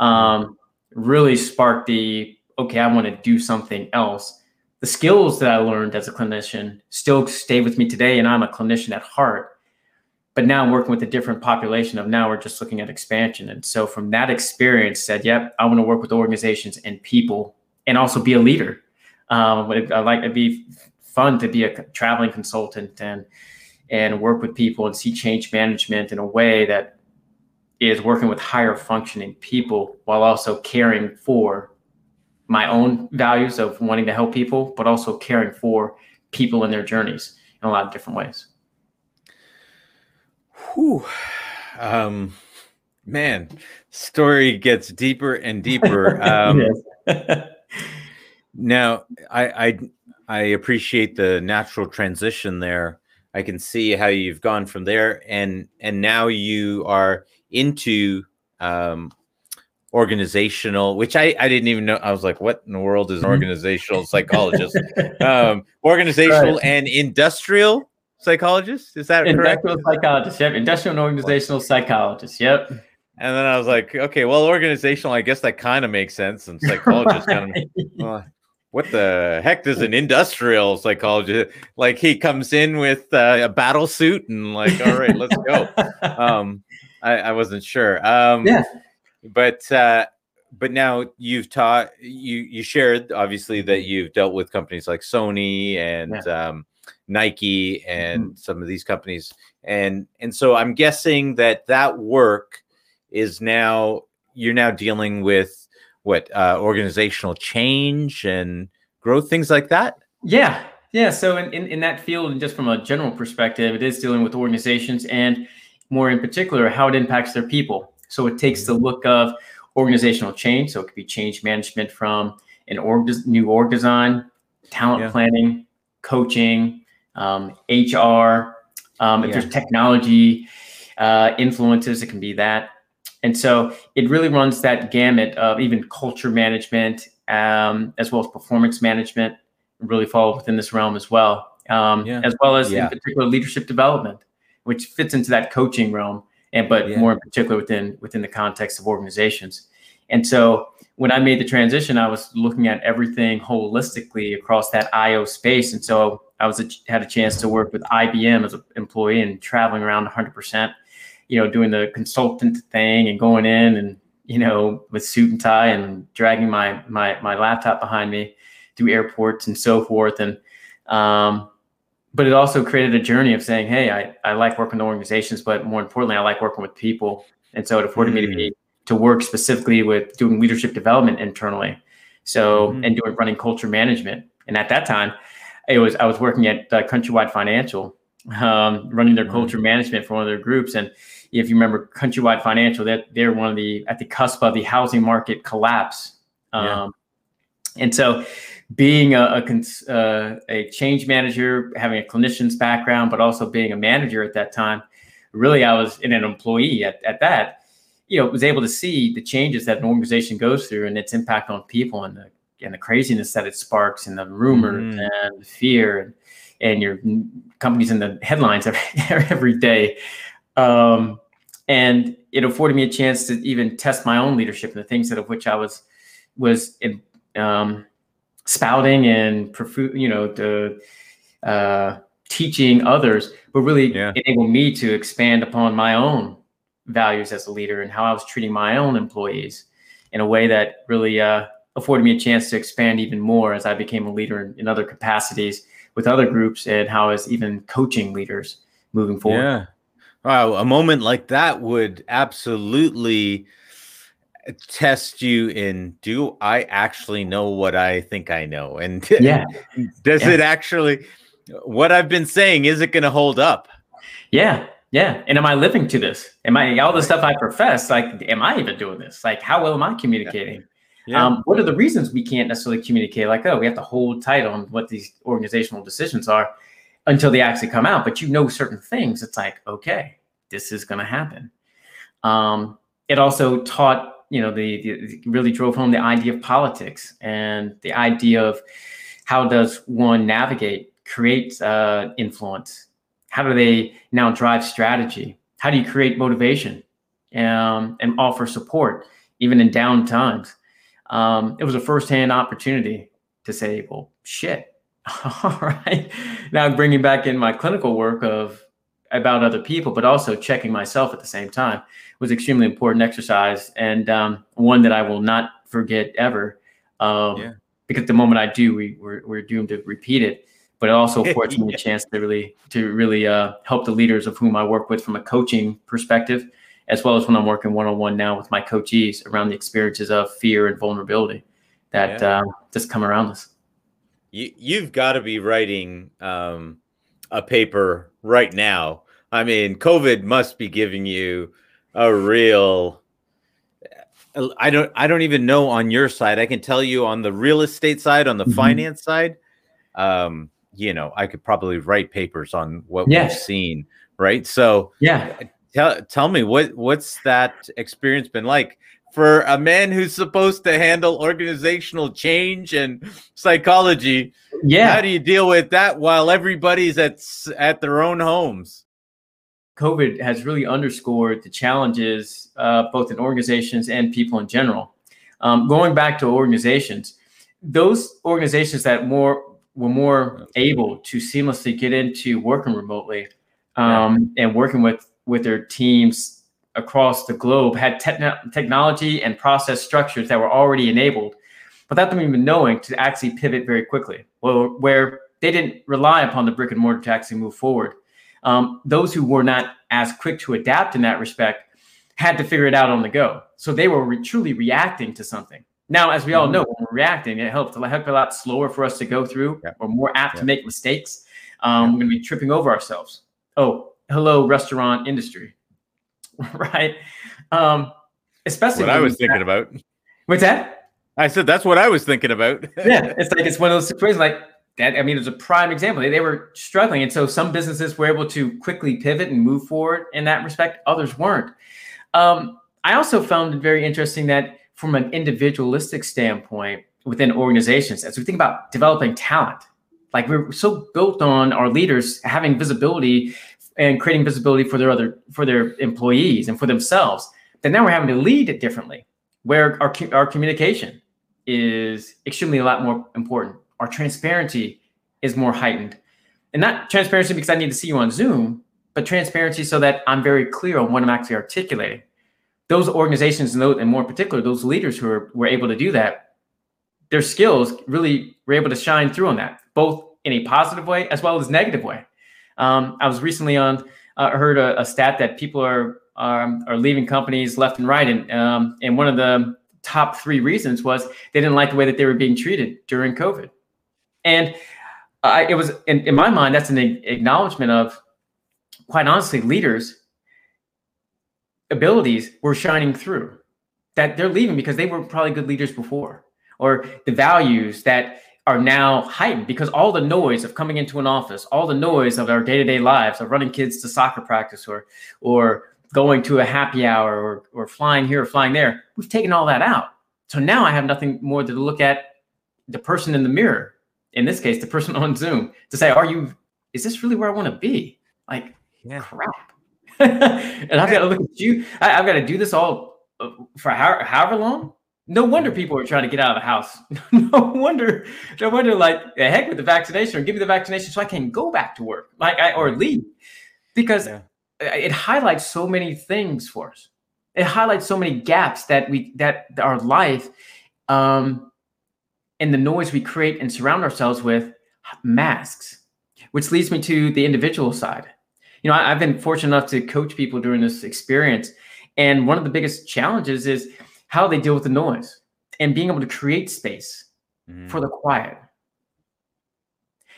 Speaker 2: um, really sparked the okay, I want to do something else. The skills that I learned as a clinician still stay with me today, and I'm a clinician at heart. But now I'm working with a different population of now we're just looking at expansion. And so from that experience, said, yep, I want to work with organizations and people and also be a leader. Um, I like it'd be fun to be a traveling consultant and and work with people and see change management in a way that is working with higher functioning people while also caring for my own values of wanting to help people, but also caring for people in their journeys in a lot of different ways.
Speaker 1: Whew. Um, Man, story gets deeper and deeper. Um, now, I, I I appreciate the natural transition there. I can see how you've gone from there, and and now you are into um, organizational, which I, I didn't even know. I was like, what in the world is an mm-hmm. organizational psychologist? um, organizational right. and industrial psychologist. Is that
Speaker 2: industrial correct? psychologist? Yep, industrial and organizational psychologist. Yep.
Speaker 1: And then I was like, okay, well, organizational, I guess that kind of makes sense. And psychologist right. kind of, well, what the heck does an industrial psychologist like? He comes in with uh, a battle suit and like, all right, let's go. Um, I, I wasn't sure. Um, yeah, but uh, but now you've taught you you shared obviously that you've dealt with companies like Sony and yeah. um, Nike and mm-hmm. some of these companies, and and so I'm guessing that that work is now you're now dealing with what uh, organizational change and growth, things like that.
Speaker 2: Yeah, yeah. So in, in in that field, and just from a general perspective, it is dealing with organizations and more in particular how it impacts their people. So it takes the look of organizational change. So it could be change management from an org new org design, talent yeah. planning, coaching, um, HR. Um, if yeah. there's technology uh, influences, it can be that. And so it really runs that gamut of even culture management um, as well as performance management really fall within this realm as well, um, yeah. as well as in particular leadership development, which fits into that coaching realm and but yeah. more in particular within within the context of organizations. And so when I made the transition, I was looking at everything holistically across that IO space. And so I was a, had a chance to work with IBM as an employee and traveling around 100%, you know, doing the consultant thing and going in and you know with suit and tie and dragging my my my laptop behind me through airports and so forth. And um, but it also created a journey of saying, hey, I, I like working with organizations, but more importantly, I like working with people. And so it afforded mm. me to be mm. to work specifically with doing leadership development internally. So mm. and doing running culture management. And at that time, it was I was working at uh, Countrywide Financial, um, running their culture management for one of their groups. And if you remember Countrywide Financial, that they're one of the at the cusp of the housing market collapse. Um, yeah. And so being a, a, uh, a, change manager, having a clinician's background, but also being a manager at that time, really I was in an employee at, at that, you know, was able to see the changes that an organization goes through and its impact on people and the, and the craziness that it sparks and the rumors mm-hmm. and fear and, and your companies in the headlines every, every day. Um, and it afforded me a chance to even test my own leadership and the things that of which I was, was in, um, spouting and you know the uh, teaching others, but really yeah. enable me to expand upon my own values as a leader and how I was treating my own employees in a way that really uh, afforded me a chance to expand even more as I became a leader in, in, other capacities with other groups and how I was even coaching leaders moving forward.
Speaker 1: Yeah. Wow, a moment like that would absolutely uh, test you in do I actually know what I think I know? And
Speaker 2: yeah,
Speaker 1: does
Speaker 2: yeah.
Speaker 1: it actually what I've been saying is it going to hold up?
Speaker 2: Yeah. Yeah. And am I living to this? Am I all the stuff I profess? Like, am I even doing this? Like, how well am I communicating? Yeah. Um, what are the reasons we can't necessarily communicate? Like, oh, we have to hold tight on what these organizational decisions are until they actually come out. But you know certain things. It's like, okay, this is going to happen. Um, it also taught you know, the, the really drove home the idea of politics and the idea of how does one navigate, create uh, influence? How do they now drive strategy? How do you create motivation um, and offer support even in down times? Um, it was a firsthand opportunity to say, well, shit. All right. Now bringing back in my clinical work of about other people, but also checking myself at the same time was extremely important exercise and um, one that I will not forget ever. Um, yeah. Because the moment I do, we, we're, we're doomed to repeat it. But it also affords me a chance to really to really uh, help the leaders of whom I work with from a coaching perspective, as well as when I'm working one on one now with my coachees around the experiences of fear and vulnerability that yeah. uh, just come around us.
Speaker 1: You you've got to be writing um, a paper right now. I mean, COVID must be giving you a real I don't I don't even know on your side. I can tell you on the real estate side, on the mm-hmm. finance side, um, you know, I could probably write papers on what yes. we've seen, right? So
Speaker 2: yeah.
Speaker 1: Tell tell me what what's that experience been like for a man who's supposed to handle organizational change and psychology?
Speaker 2: Yeah.
Speaker 1: How do you deal with that while everybody's at at their own homes?
Speaker 2: COVID has really underscored the challenges uh, both in organizations and people in general. Um, going back to organizations, those organizations that more were more able to seamlessly get into working remotely um, yeah. and working with with their teams across the globe had te- technology and process structures that were already enabled, without them even knowing to actually pivot very quickly. Well, where they didn't rely upon the brick and mortar to actually move forward. Um, those who were not as quick to adapt in that respect had to figure it out on the go. So they were re- truly reacting to something. Now, as we all mm-hmm. know, when we're reacting, it helps a heck a lot slower for us to go through. Yeah. We're more apt yeah. to make mistakes. Um, yeah. We're going to be tripping over ourselves. Oh, hello, restaurant industry, right? Um, especially
Speaker 1: what I was thinking about.
Speaker 2: What's that?
Speaker 1: I said that's what I was thinking about.
Speaker 2: yeah, it's like it's one of those situations like that. I mean, it's a prime example. They, they were struggling, and so some businesses were able to quickly pivot and move forward in that respect. Others weren't. Um, I also found it very interesting that from an individualistic standpoint within organizations, as we think about developing talent, like we're so built on our leaders having visibility and creating visibility for their other for their employees and for themselves, that now we're having to lead it differently, where our our communication is extremely a lot more important. Our transparency is more heightened, and not transparency because I need to see you on Zoom, but transparency so that I'm very clear on what I'm actually articulating. Those organizations, and, and more in particular, those leaders who are, were able to do that, their skills really were able to shine through on that, both in a positive way as well as negative way. Um, I was recently on, uh, heard a, a, stat that people are um, are leaving companies left and right, and um, and one of the top three reasons was they didn't like the way that they were being treated during COVID, and uh, it was in, in my mind that's an acknowledgement of quite honestly, leaders' abilities were shining through. That they're leaving because they were probably good leaders before, or the values that are now heightened because all the noise of coming into an office, all the noise of our day-to-day lives, of running kids to soccer practice or or going to a happy hour or, or flying here or flying there, we've taken all that out. So now I have nothing more to look at the person in the mirror, in this case, the person on Zoom, to say, are you, is this really where I want to be? Like, yeah. crap. and I've got to look at you. I, have got to do this all uh, for how, however long. No wonder people are trying to get out of the house. no wonder, no wonder, like, the heck with the vaccination or give me the vaccination so I can go back to work, like, I, or leave, because yeah. it highlights so many things for us. It highlights so many gaps that we that our life, um, and the noise we create and surround ourselves with masks, which leads me to the individual side you know, I, have been fortunate enough to coach people during this experience. And one of the biggest challenges is how they deal with the noise and being able to create space mm-hmm. for the quiet.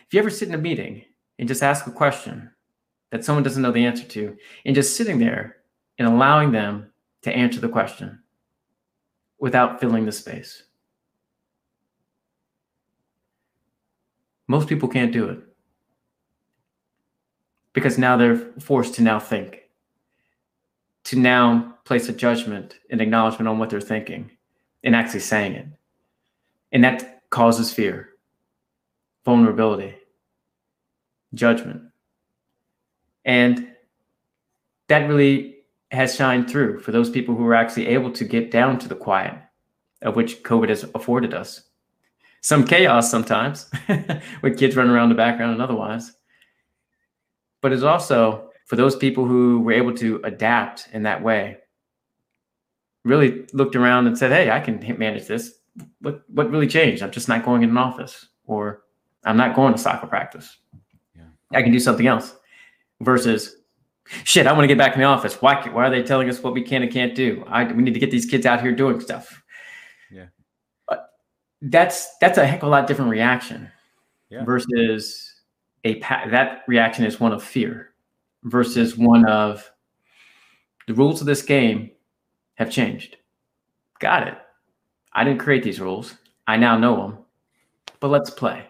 Speaker 2: If you ever sit in a meeting and just ask a question that someone doesn't know the answer to, and just sitting there and allowing them to answer the question without filling the space. Most people can't do it because now they're forced to now think, to now place a judgment and acknowledgement on what they're thinking and actually saying it. And that causes fear, vulnerability, judgment. And that really has shined through for those people who are actually able to get down to the quiet of which COVID has afforded us. Some chaos sometimes with kids running around the background and otherwise but it's also for those people who were able to adapt in that way. Really looked around and said hey i can manage this. What what really changed? I'm just not going in an office or i'm not going to soccer practice. Yeah. i can do something else. Versus shit i want to get back in the office. Why, why are they telling us what we can and can't do? I, we need to get these kids out here doing stuff.
Speaker 1: Yeah.
Speaker 2: But that's that's a heck of a lot different reaction yeah. versus a that reaction is one of fear versus one of The rules of this game have changed. Got it. I didn't create these rules. I now know them. But let's play.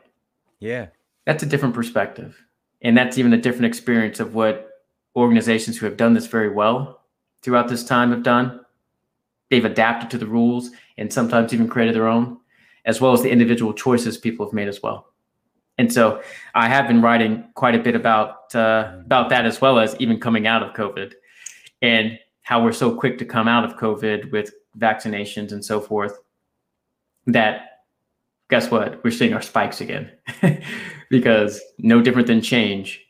Speaker 1: Yeah.
Speaker 2: That's a different perspective. And that's even a different experience of what organizations who have done this very well throughout this time have done. They've adapted to the rules and sometimes even created their own, as well as the individual choices people have made as well. And so I have been writing quite a bit about uh, about that as well as even coming out of COVID and how we're so quick to come out of COVID with vaccinations and so forth that guess what? We're seeing our spikes again because no different than change.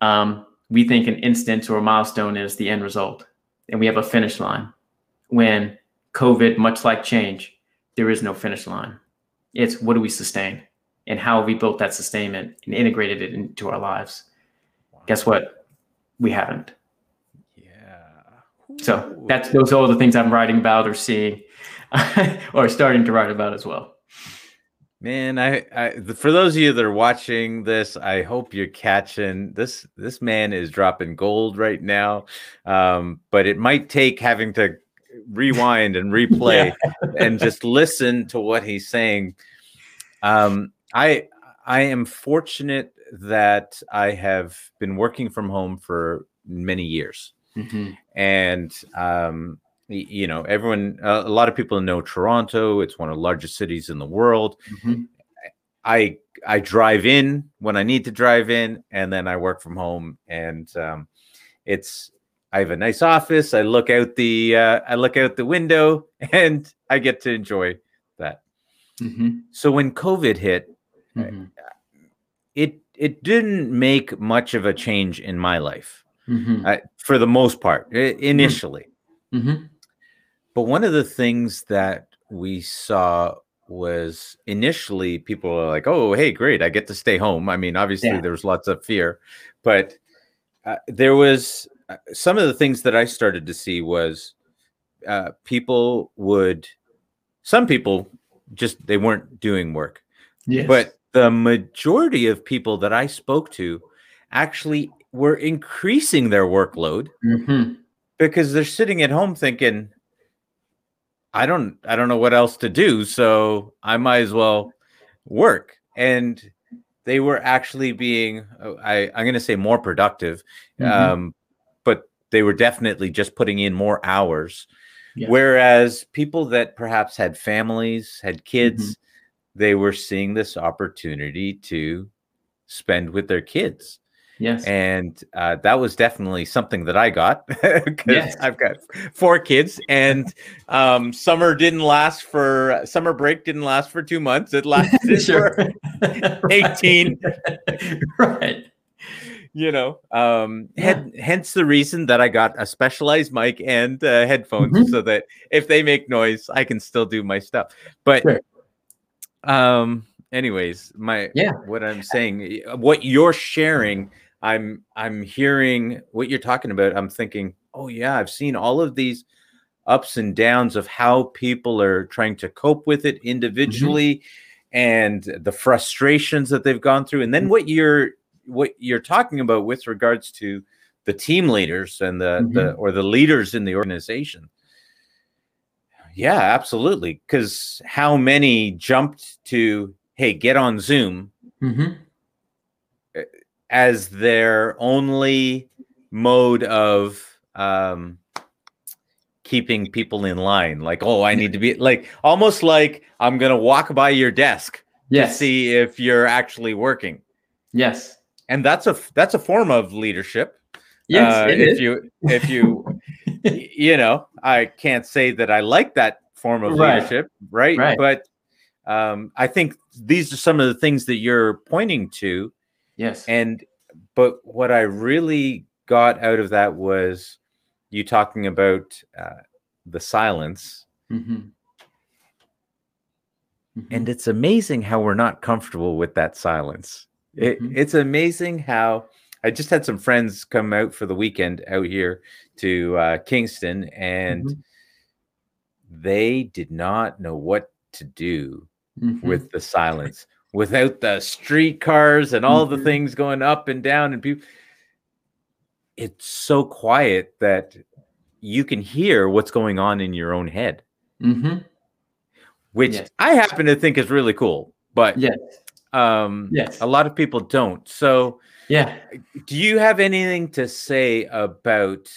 Speaker 2: Um, we think an instance or a milestone is the end result and we have a finish line. When covid much like change there is no finish line. It's what do we sustain and how have we built that sustainment and integrated it into our lives wow. guess what we haven't
Speaker 1: yeah
Speaker 2: so that's those are all the things i'm writing about or seeing or starting to write about as well
Speaker 1: Man, I, I for those of you that are watching this, I hope you're catching this. This man is dropping gold right now, um, but it might take having to rewind and replay yeah. and just listen to what he's saying. Um, I I am fortunate that I have been working from home for many years, mm-hmm. and um, you know everyone uh, a lot of people know toronto it's one of the largest cities in the world mm-hmm. i i drive in when i need to drive in and then i work from home and um, it's i have a nice office i look out the uh, i look out the window and i get to enjoy that mm-hmm. so when covid hit mm-hmm. it it didn't make much of a change in my life uh, for the most part initially Mm-hmm. But one of the things that we saw was initially people were like, "Oh, hey, great, I get to stay home." I mean, obviously yeah. there was lots of fear, but uh, there was uh, some of the things that I started to see was uh, people would, some people just they weren't doing work, yes. but the majority of people that I spoke to actually were increasing their workload mm-hmm. because they're sitting at home thinking I don't I don't know what else to do, so I might as well work. And they were actually being uh, I I'm going to say more productive, mm-hmm. um, but they were definitely just putting in more hours. Yeah. Whereas people that perhaps had families, had kids, mm-hmm. They were seeing this opportunity to spend with their kids.
Speaker 2: Yes.
Speaker 1: And uh, that was definitely something that I got because yes. I've got four kids, and um, summer didn't last for summer break didn't last for two months. It lasted for eighteen.
Speaker 2: right.
Speaker 1: You know, um, yeah. had, hence the reason that I got a specialized mic and uh, headphones mm-hmm. so that if they make noise, I can still do my stuff. But, sure. Um, anyways, my
Speaker 2: yeah,
Speaker 1: what I'm saying, what you're sharing I'm I'm hearing what you're talking about. I'm thinking, oh yeah, I've seen all of these ups and downs of how people are trying to cope with it mm-hmm. individually mm-hmm. and the frustrations that they've gone through. And then mm-hmm. what you're what you're talking about with regards to the team leaders and the, mm-hmm. the or the leaders in the organization. Yeah, absolutely. Because how many jumped to, hey, get on Zoom mm-hmm as their only mode of um, keeping people in line. Like, oh, I need to be like almost like I'm gonna walk by your desk yes. to see if you're actually working.
Speaker 2: Yes,
Speaker 1: and that's a that's a form of leadership.
Speaker 2: Yes, uh,
Speaker 1: if is. you if you you know, I can't say that I like that form of right. leadership, right?
Speaker 2: right?
Speaker 1: But um, I think these are some of the things that you're pointing to
Speaker 2: Yes.
Speaker 1: And but what I really got out of that was you talking about uh, the silence. Mm-hmm. Mm-hmm. And it's amazing how we're not comfortable with that silence. It, mm-hmm. It's amazing how I just had some friends come out for the weekend out here to uh, Kingston, and mm-hmm. they did not know what to do mm-hmm. with the silence without the street cars and all mm-hmm. the things going up and down and people it's so quiet that you can hear what's going on in your own head.
Speaker 2: Mm-hmm.
Speaker 1: Which
Speaker 2: Yes.
Speaker 1: I happen to think is really cool, but
Speaker 2: Yes.
Speaker 1: um,
Speaker 2: Yes.
Speaker 1: a lot of people don't. So,
Speaker 2: Yeah.
Speaker 1: do you have anything to say about?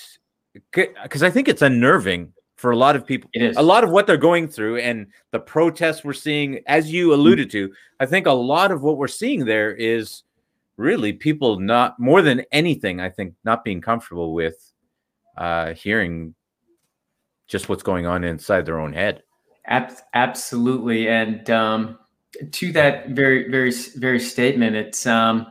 Speaker 1: Because I think it's unnerving for a lot of people.
Speaker 2: It is.
Speaker 1: A lot of what they're going through and the protests we're seeing, as you alluded to, I think a lot of what we're seeing there is really people not more than anything. I think not being comfortable with uh, hearing just what's going on inside their own head.
Speaker 2: Ab- absolutely. And um, to that very, very, very statement, it's um,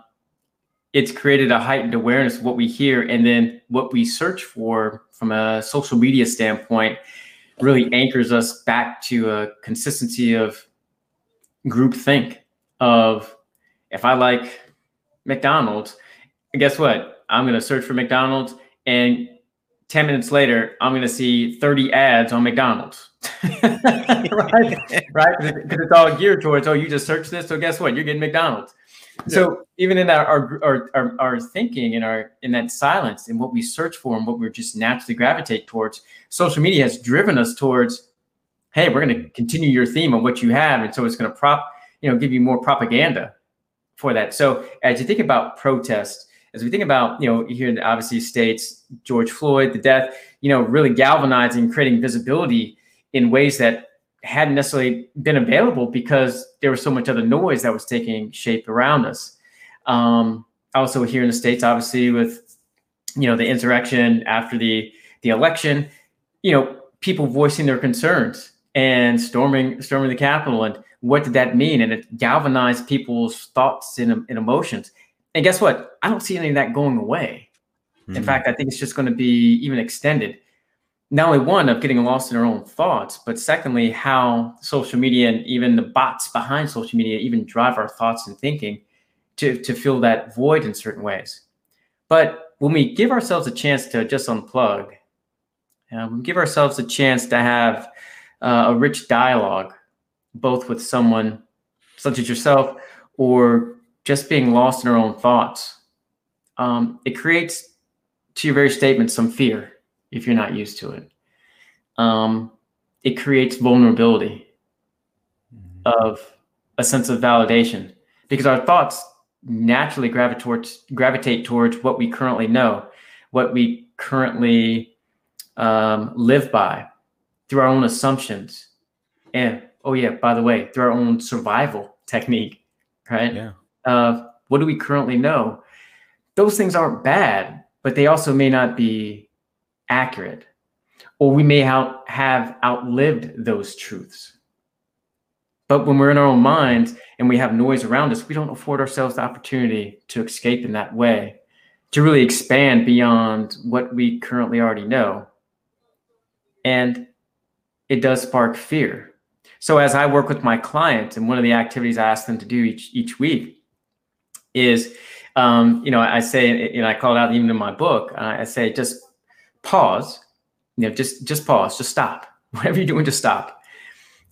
Speaker 2: it's created a heightened awareness of what we hear, and then what we search for from a social media standpoint really anchors us back to a consistency of groupthink. Of if I like McDonald's, guess what? I'm going to search for McDonald's, and 10 minutes later, I'm going to see 30 ads on McDonald's. right? Right? Because it's all geared towards, oh, you just searched this. So guess what? You're getting McDonald's. So even in our, our, our, our, thinking and our, in that silence and what we search for and what we're just naturally gravitate towards, social media has driven us towards, hey, we're going to continue your theme of what you have. And so it's going to prop, you know, give you more propaganda for that. So as you think about protest, as we think about, you know, here in the obviously states, George Floyd, the death, you know, really galvanizing, creating visibility in ways that hadn't necessarily been available because there was so much other noise that was taking shape around us. Um, also here in the states, obviously with, you know, the insurrection after the the election, you know, people voicing their concerns and storming storming the Capitol and what did that mean? And it galvanized people's thoughts and, and emotions. And guess what? I don't see any of that going away. In
Speaker 1: Mhm.
Speaker 2: fact, I think it's just going to be even extended. Not only one of getting lost in our own thoughts, but secondly, how social media and even the bots behind social media even drive our thoughts and thinking to, to fill that void in certain ways. But when we give ourselves a chance to just unplug, uh, we give ourselves a chance to have uh, a rich dialogue, both with someone such as yourself or just being lost in our own thoughts. Um, it creates, to your very statement, some fear if you're not used to it. Um, it creates vulnerability of a sense of validation because our thoughts naturally gravitate towards, gravitate towards what we currently know, what we currently um, live by through our own assumptions. And oh, yeah, by the way, through our own survival technique, right?
Speaker 1: Yeah.
Speaker 2: of what do we currently know? Those things aren't bad, but they also may not be accurate, or we may out, have outlived those truths. But when we're in our own minds and we have noise around us, we don't afford ourselves the opportunity to escape in that way, to really expand beyond what we currently already know. And it does spark fear. So as I work with my clients, and one of the activities I ask them to do each each week is, um, you know, I say, know, I call it out even in my book. Uh, I say, just pause, you know, just just pause, just stop. Whatever you're doing, just stop.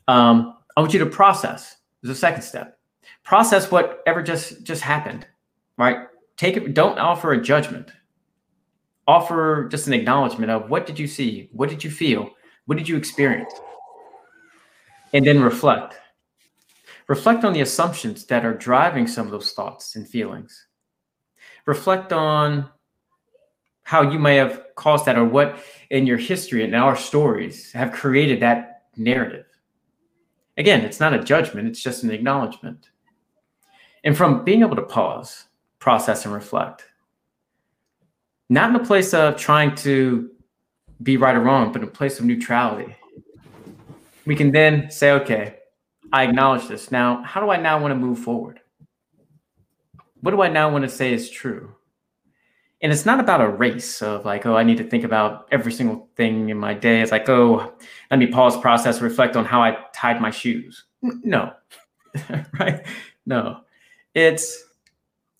Speaker 2: Um, I want you to process. There's a second step. Process whatever just just happened, right? Take it. Don't offer a judgment. Offer just an acknowledgement of what did you see, what did you feel, what did you experience, and then reflect. Reflect on the assumptions that are driving some of those thoughts and feelings. Reflect on how you may have caused that or what in your history and our stories have created that narrative. Again, it's not a judgment, it's just an acknowledgement. And from being able to pause, process, and reflect, not in a place of trying to be right or wrong, but in a place of neutrality, we can then say, okay, I acknowledge this. Now, how do I now want to move forward? What do I now want to say is true? And it's not about a race of like, oh, I need to think about every single thing in my day. It's like, oh, let me pause, process, reflect on how I tied my shoes. No, right? No, it's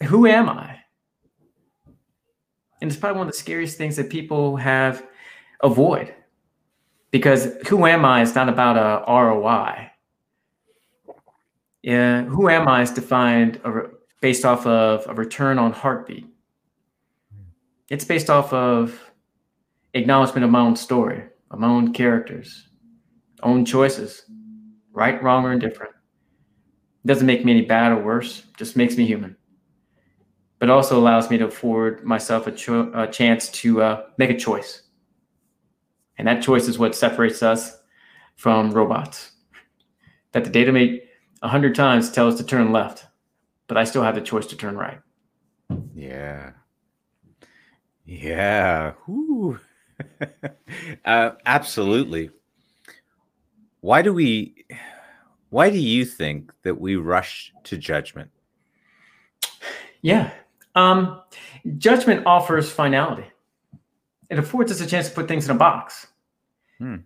Speaker 2: who am I? And it's probably one of the scariest things that people have avoid because who am I is not about a ROI. Yeah, who am I is defined based off of a return on heartbeat. It's based off of acknowledgement of my own story, of my own characters, own choices, right, wrong, or indifferent. It doesn't make me any bad or worse, just makes me human. But also allows me to afford myself a, cho- a chance to uh, make a choice. And that choice is what separates us from robots. That the data may 100 times tell us to turn left, but I still have the choice to turn right.
Speaker 1: Yeah. Yeah. uh, absolutely. Why do we, why do you think that we rush to judgment?
Speaker 2: Yeah. Um, judgment offers finality. It affords us a chance to put things in a box. Hmm.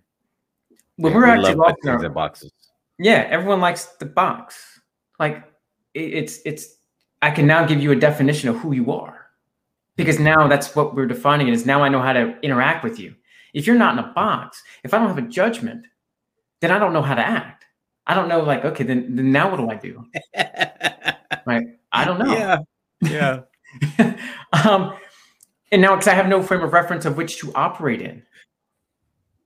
Speaker 1: When yeah, we're we actually lost in our boxes.
Speaker 2: Yeah, everyone likes the box. Like it's it's I can now give you a definition of who you are. Because now that's what we're defining it is now I know how to interact with you. If you're not in a box, if I don't have a judgment, then I don't know how to act. I don't know, like, okay, then, then now what do I do? right. I don't know.
Speaker 1: Yeah. Yeah.
Speaker 2: um, and now because I have no frame of reference of which to operate in.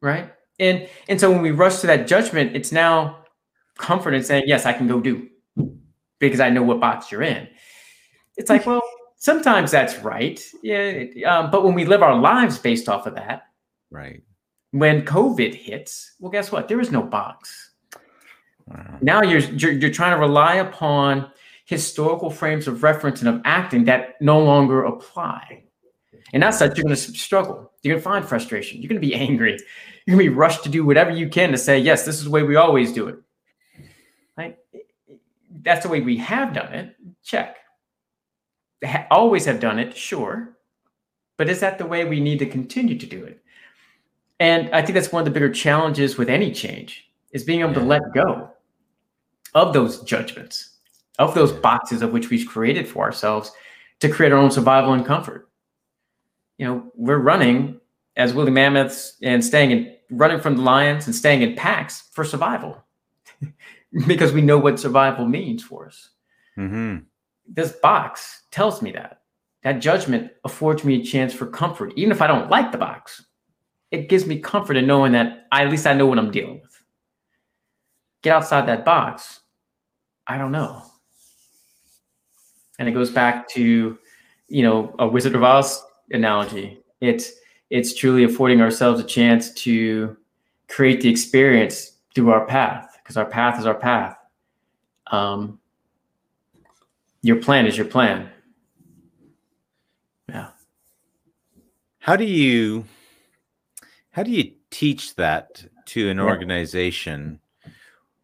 Speaker 2: Right. And and so when we rush to that judgment, it's now comfort in saying, yes, I can go do because I know what box you're in. It's like, well, sometimes that's right. Yeah. Um, but when we live our lives based off of that,
Speaker 1: right.
Speaker 2: When COVID hits, well, guess what? There is no box. Wow. Now you're, you're you're trying to rely upon historical frames of reference and of acting that no longer apply. And as such, you're going to struggle. You're going to find frustration. You're going to be angry. You're going to be rushed to do whatever you can to say, yes, this is the way we always do it. Right? That's the way we have done it. Check always have done it, sure. But is that the way we need to continue to do it? And I think that's one of the bigger challenges with any change is being able yeah. to let go of those judgments, of those boxes of which we've created for ourselves to create our own survival and comfort. You know, we're running as woolly mammoths and staying in running from the lions and staying in packs for survival because we know what survival means for us. Mm-hmm this box tells me that. That judgment affords me a chance for comfort, even if I don't like the box. It gives me comfort in knowing that I, at least I know what I'm dealing with. Get outside that box. I don't know. And it goes back to, you know, a Wizard of Oz analogy. It's it's truly affording ourselves a chance to create the experience through our path, because our path is our path. Um, your plan is your plan. Yeah.
Speaker 1: How do you how do you teach that to an yeah. organization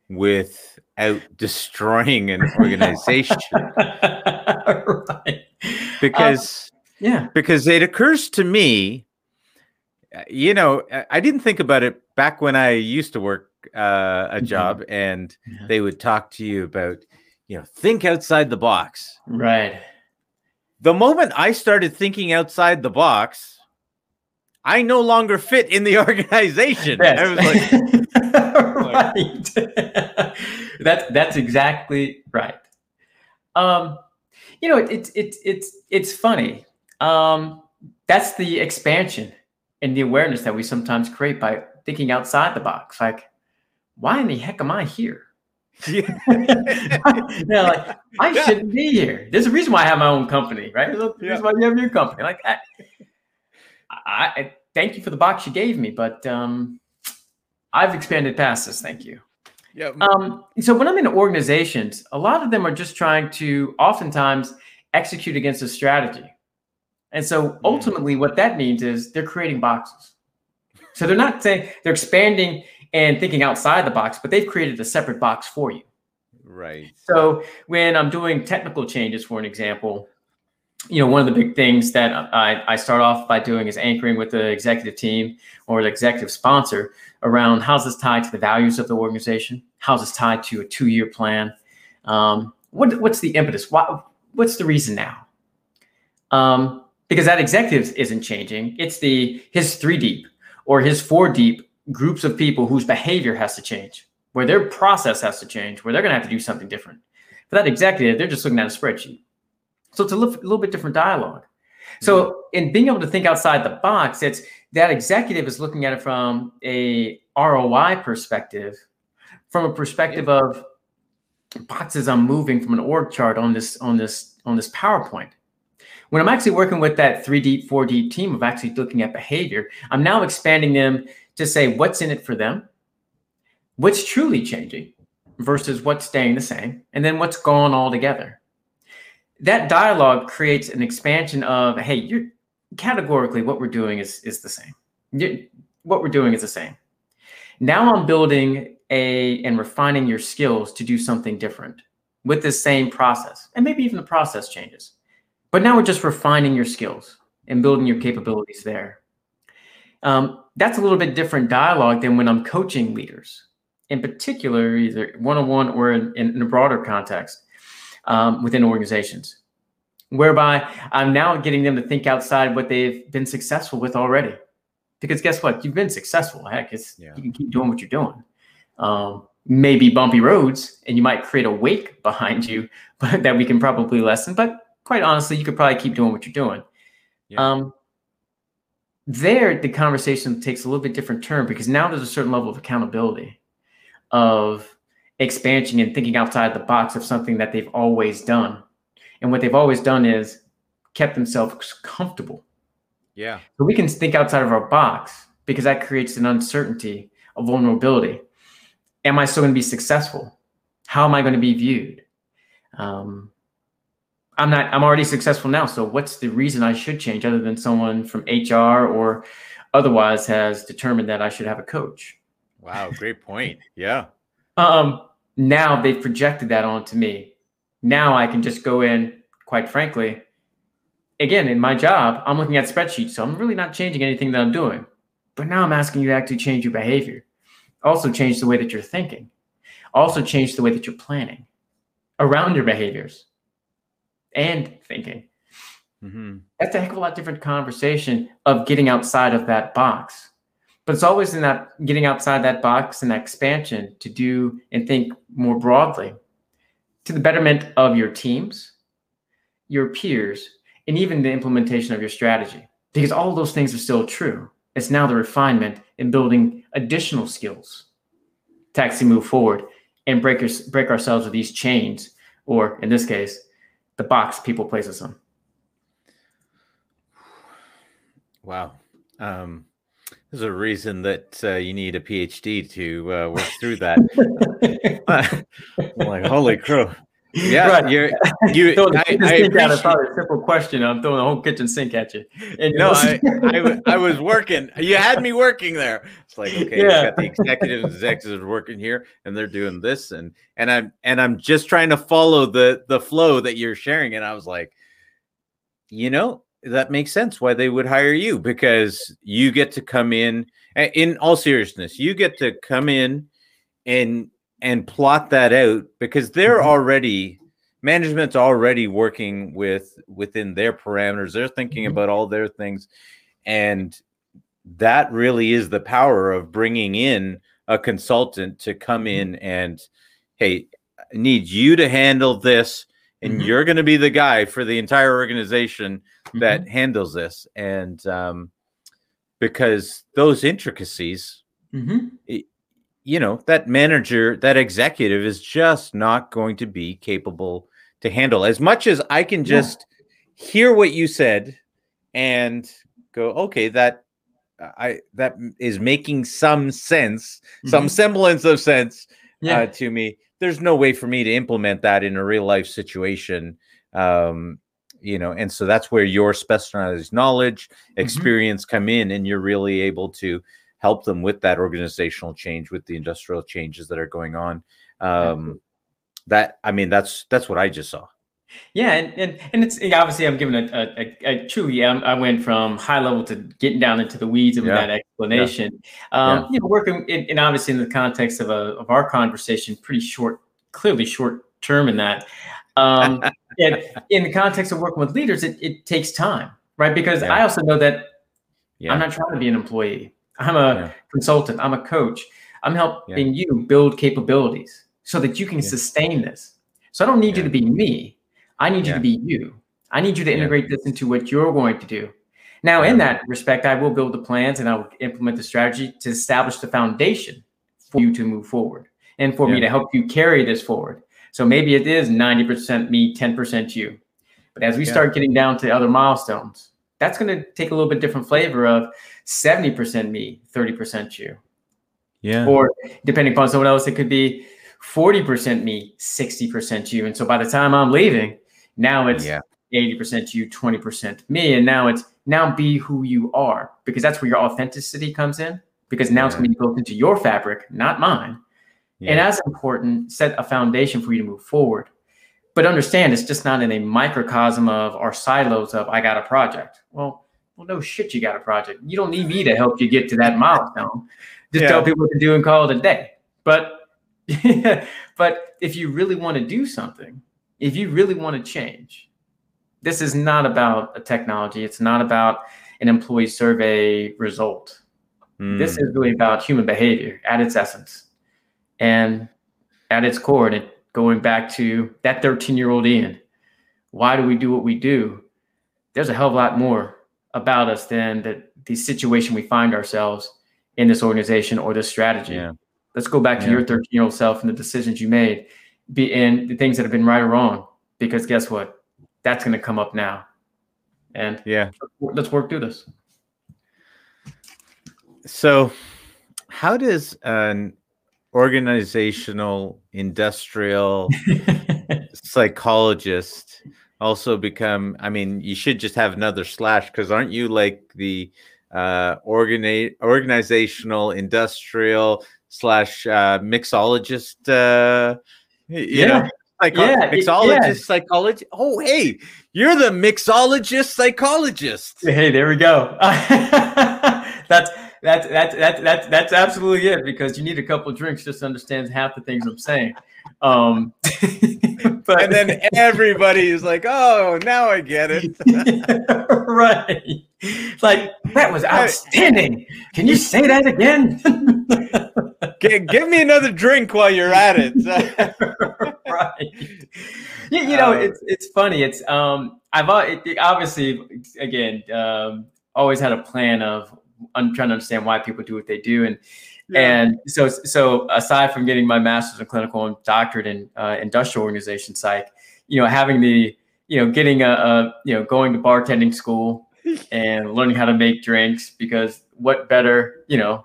Speaker 1: without destroying an organization? right. Because uh, yeah, because it occurs to me, you know, I didn't think about it back when I used to work uh, a mm-hmm. job, and yeah. they would talk to you about you know, think outside the box.
Speaker 2: Right.
Speaker 1: The moment I started thinking outside the box, I no longer fit in the organization. Yes. I
Speaker 2: was like, right. that's that's exactly right. Um, you know, it's it, it's it's it's funny. Um, that's the expansion and the awareness that we sometimes create by thinking outside the box. Like, why in the heck am I here? Yeah. yeah, like I shouldn't be here. There's a reason why I have my own company, right? There's a reason why you have your company. Like, I, I, I, thank you for the box you gave me, but um, I've expanded past this. Thank you. Yeah. Um, so when I'm in organizations, a lot of them are just trying to oftentimes execute against a strategy. And so mm. ultimately, what that means is they're creating boxes. So they're not saying they're expanding and thinking outside the box, but they've created a separate box for you.
Speaker 1: Right.
Speaker 2: So when I'm doing technical changes, for an example, you know, one of the big things that I, I start off by doing is anchoring with the executive team or the executive sponsor around how's this tied to the values of the organization? How's this tied to a two-year plan? Um, what, what's the impetus? Why, what's the reason now? Um, because that executive isn't changing. It's the his three deep or his four deep groups of people whose behavior has to change, where their process has to change, where they're going to have to do something different. For that executive, they're just looking at a spreadsheet. So it's a little, little bit different dialogue. So mm-hmm. in being able to think outside the box, it's that executive is looking at it from a ROI perspective, from a perspective of boxes I'm moving from an org chart on this on this on this PowerPoint. When I'm actually working with that 3D, 4D team of actually looking at behavior, I'm now expanding them to say what's in it for them, what's truly changing versus what's staying the same, and then what's gone altogether. That dialogue creates an expansion of, hey, you're categorically what we're doing is is the same. You're, what we're doing is the same. Now I'm building a and refining your skills to do something different with the same process, and maybe even the process changes. But now we're just refining your skills and building your capabilities there. Um, that's a little bit different dialogue than when I'm coaching leaders, in particular, either one on one or in, in, a broader context um, within organizations, whereby I'm now getting them to think outside what they've been successful with already. Because guess what? You've been successful. Heck, it's, yeah. you can keep doing what you're doing. Um, maybe bumpy roads, and you might create a wake behind you, but that we can probably lessen. But quite honestly, you could probably keep doing what you're doing. Yeah. Um, there, the conversation takes a little bit different turn because now there's a certain level of accountability, of expansion and thinking outside the box of something that they've always done. And what they've always done is kept themselves comfortable.
Speaker 1: Yeah.
Speaker 2: So we can think outside of our box because that creates an uncertainty, a vulnerability. Am I still going to be successful? How am I going to be viewed? Um, I'm not, I'm already successful now. So what's the reason I should change other than someone from HR or otherwise has determined that I should have a coach?
Speaker 1: Wow. Great point. Yeah.
Speaker 2: um, now they've projected that onto me. Now I can just go in, quite frankly, again, in my job, I'm looking at spreadsheets. So I'm really not changing anything that I'm doing. But now I'm asking you to actually change your behavior. Also change the way that you're thinking. Also change the way that you're planning around your behaviors and thinking. Mm-hmm. That's a heck of a lot different conversation of getting outside of that box. But it's always in that getting outside that box and that expansion to do and think more broadly to the betterment of your teams, your peers, and even the implementation of your strategy. Because all of those things are still true. It's now the refinement in building additional skills to actually move forward and break, your, break ourselves of these chains, or in this case, the box people places us in.
Speaker 1: Wow. Um, there's a reason that uh, you need a PhD to uh, work through that. like, holy crow. Yeah, right. you're you. I, I
Speaker 2: appreciate, probably a simple question. I'm throwing the whole kitchen sink at you.
Speaker 1: And no, I, I, I, was working. You had me working there. It's like okay, yeah. got the executives, executives working here, and they're doing this, and and I'm and I'm just trying to follow the the flow that you're sharing. And I was like, you know, that makes sense why they would hire you because you get to come in. In all seriousness, you get to come in and and plot that out because they're mm-hmm. already management's already working with within their parameters they're thinking mm-hmm. about all their things and that really is the power of bringing in a consultant to come mm-hmm. in and hey I need you to handle this and mm-hmm. you're going to be the guy for the entire organization that mm-hmm. handles this and um, because those intricacies mm-hmm. it, you know that manager that executive is just not going to be capable to handle as much as i can just yeah. hear what you said and go okay that i that is making some sense mm-hmm. some semblance of sense uh, yeah. uh, to me there's no way for me to implement that in a real life situation um you know and so that's where your specialized knowledge mm-hmm. experience mm-hmm. come in and you're really able to help them with that organizational change, with the industrial changes that are going on. Um, that I mean, that's that's what I just saw.
Speaker 2: Yeah, and and, and it's obviously I'm giving a, a, a, truly I went from high level to getting down into the weeds of yeah. that explanation. Yeah. Um, yeah. You know, working in, and obviously in the context of a of our conversation, pretty short, clearly short term in that. Um, and in the context of working with leaders, it, it takes time, right? Because I also know that I'm not trying to be an employee. I'm a yeah. consultant. I'm a coach. I'm helping yeah. you build capabilities so that you can yeah. sustain this. So I don't need you to be me. I need you to be you. I need you to integrate this into what you're going to do. Now, in that respect, I will build the plans and I will implement the strategy to establish the foundation for you to move forward and for me to help you carry this forward. So maybe it is 90% me, 10% you. But as we start getting down to other milestones, that's going to take a little bit different flavor of 70% me, 30% you.
Speaker 1: Yeah.
Speaker 2: Or depending upon someone else, it could be 40% me, 60% you. And so by the time I'm leaving, now it's yeah. 80% you, 20% me. And now it's now be who you are because that's where your authenticity comes in because now yeah. it's going to be built into your fabric, not mine. Yeah. And as important, set a foundation for you to move forward. But understand it's just not in a microcosm of our silos of I got a project. Well, well, no shit, you got a project. You don't need me to help you get to that milestone. Just yeah. tell people what to do and call it a day. But but if you really want to do something, if you really want to change, this is not about a technology. It's not about an employee survey result. Mm. This is really about human behavior at its essence. And at its core, and it going back to that 13 year old Ian, why do we do what we do? There's a hell of a lot more about us than the, the situation we find ourselves in this organization or this strategy. Yeah. Let's go back to yeah. your 13 year old self and the decisions you made be and the things that have been right or wrong. Because guess what? That's going to come up now. And
Speaker 1: yeah,
Speaker 2: let's work through this.
Speaker 1: So, how does an organizational industrial psychologist also become i mean you should just have another slash because aren't you like the uh organi- organizational industrial slash uh mixologist uh you yeah. know Psycho- yeah, mixologist, yeah. psychologist. Oh, hey, you're the mixologist, psychologist.
Speaker 2: Hey, there we go. that's that's that's that's that's that's absolutely it because you need a couple drinks just to understand half the things I'm saying. Um,
Speaker 1: but and then everybody is like, "Oh, now I get it."
Speaker 2: right? Like that was outstanding. Can you say that again?
Speaker 1: give, me another drink while you're at it.
Speaker 2: right. You, you know, um, it's it's funny. It's um, I've it, obviously again um, always had a plan of I'm trying to understand why people do what they do. And yeah. and so so aside from getting my master's in clinical and doctorate in uh, industrial organization psych, you know, having the you know getting a, a you know going to bartending school and learning how to make drinks because what better you know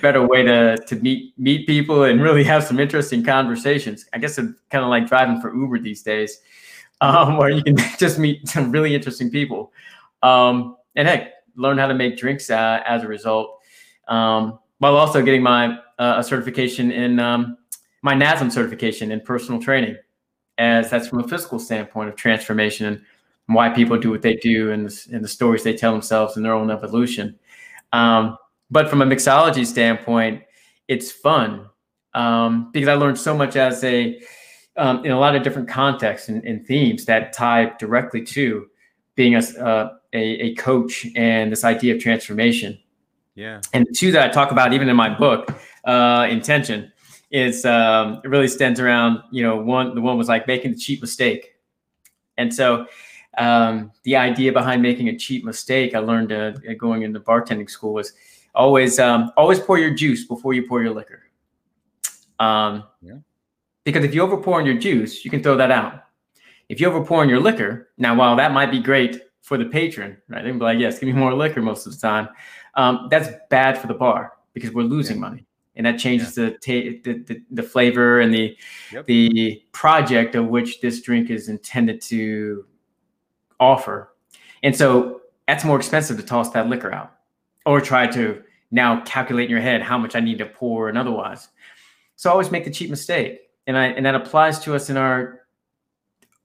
Speaker 2: better way to to meet meet people and really have some interesting conversations. I guess it's kind of like driving for Uber these days, um, where you can just meet some really interesting people. Um, and hey, learn how to make drinks uh, as a result, um, while also getting my uh, a certification in um, my NASM certification in personal training, as that's from a physical standpoint of transformation and why people do what they do and the, and the stories they tell themselves in their own evolution. Um, but from a mixology standpoint, it's fun um, because I learned so much as a um, in a lot of different contexts and, and, themes that tie directly to being a, uh, a, a coach and this idea of transformation.
Speaker 1: Yeah.
Speaker 2: And two that I talk about even in my book, uh, Intention, is um, it really stands around, you know, one, the one was like making the cheap mistake. And so um, the idea behind making a cheap mistake, I learned uh, going into bartending school was always, um, always pour your juice before you pour your liquor. Um, yeah. Because if you over pour in your juice, you can throw that out. If you over pour in your liquor, now while that might be great for the patron, right? They can be like, yes, give me more liquor most of the time. Um, that's bad for the bar because we're losing yeah. money. And that changes yeah. the, ta- the, the, the flavor and the yep. the project of which this drink is intended to offer. And so that's more expensive to toss that liquor out or try to now calculate in your head how much I need to pour and otherwise. So I always make the cheap mistake. And I and that applies to us in our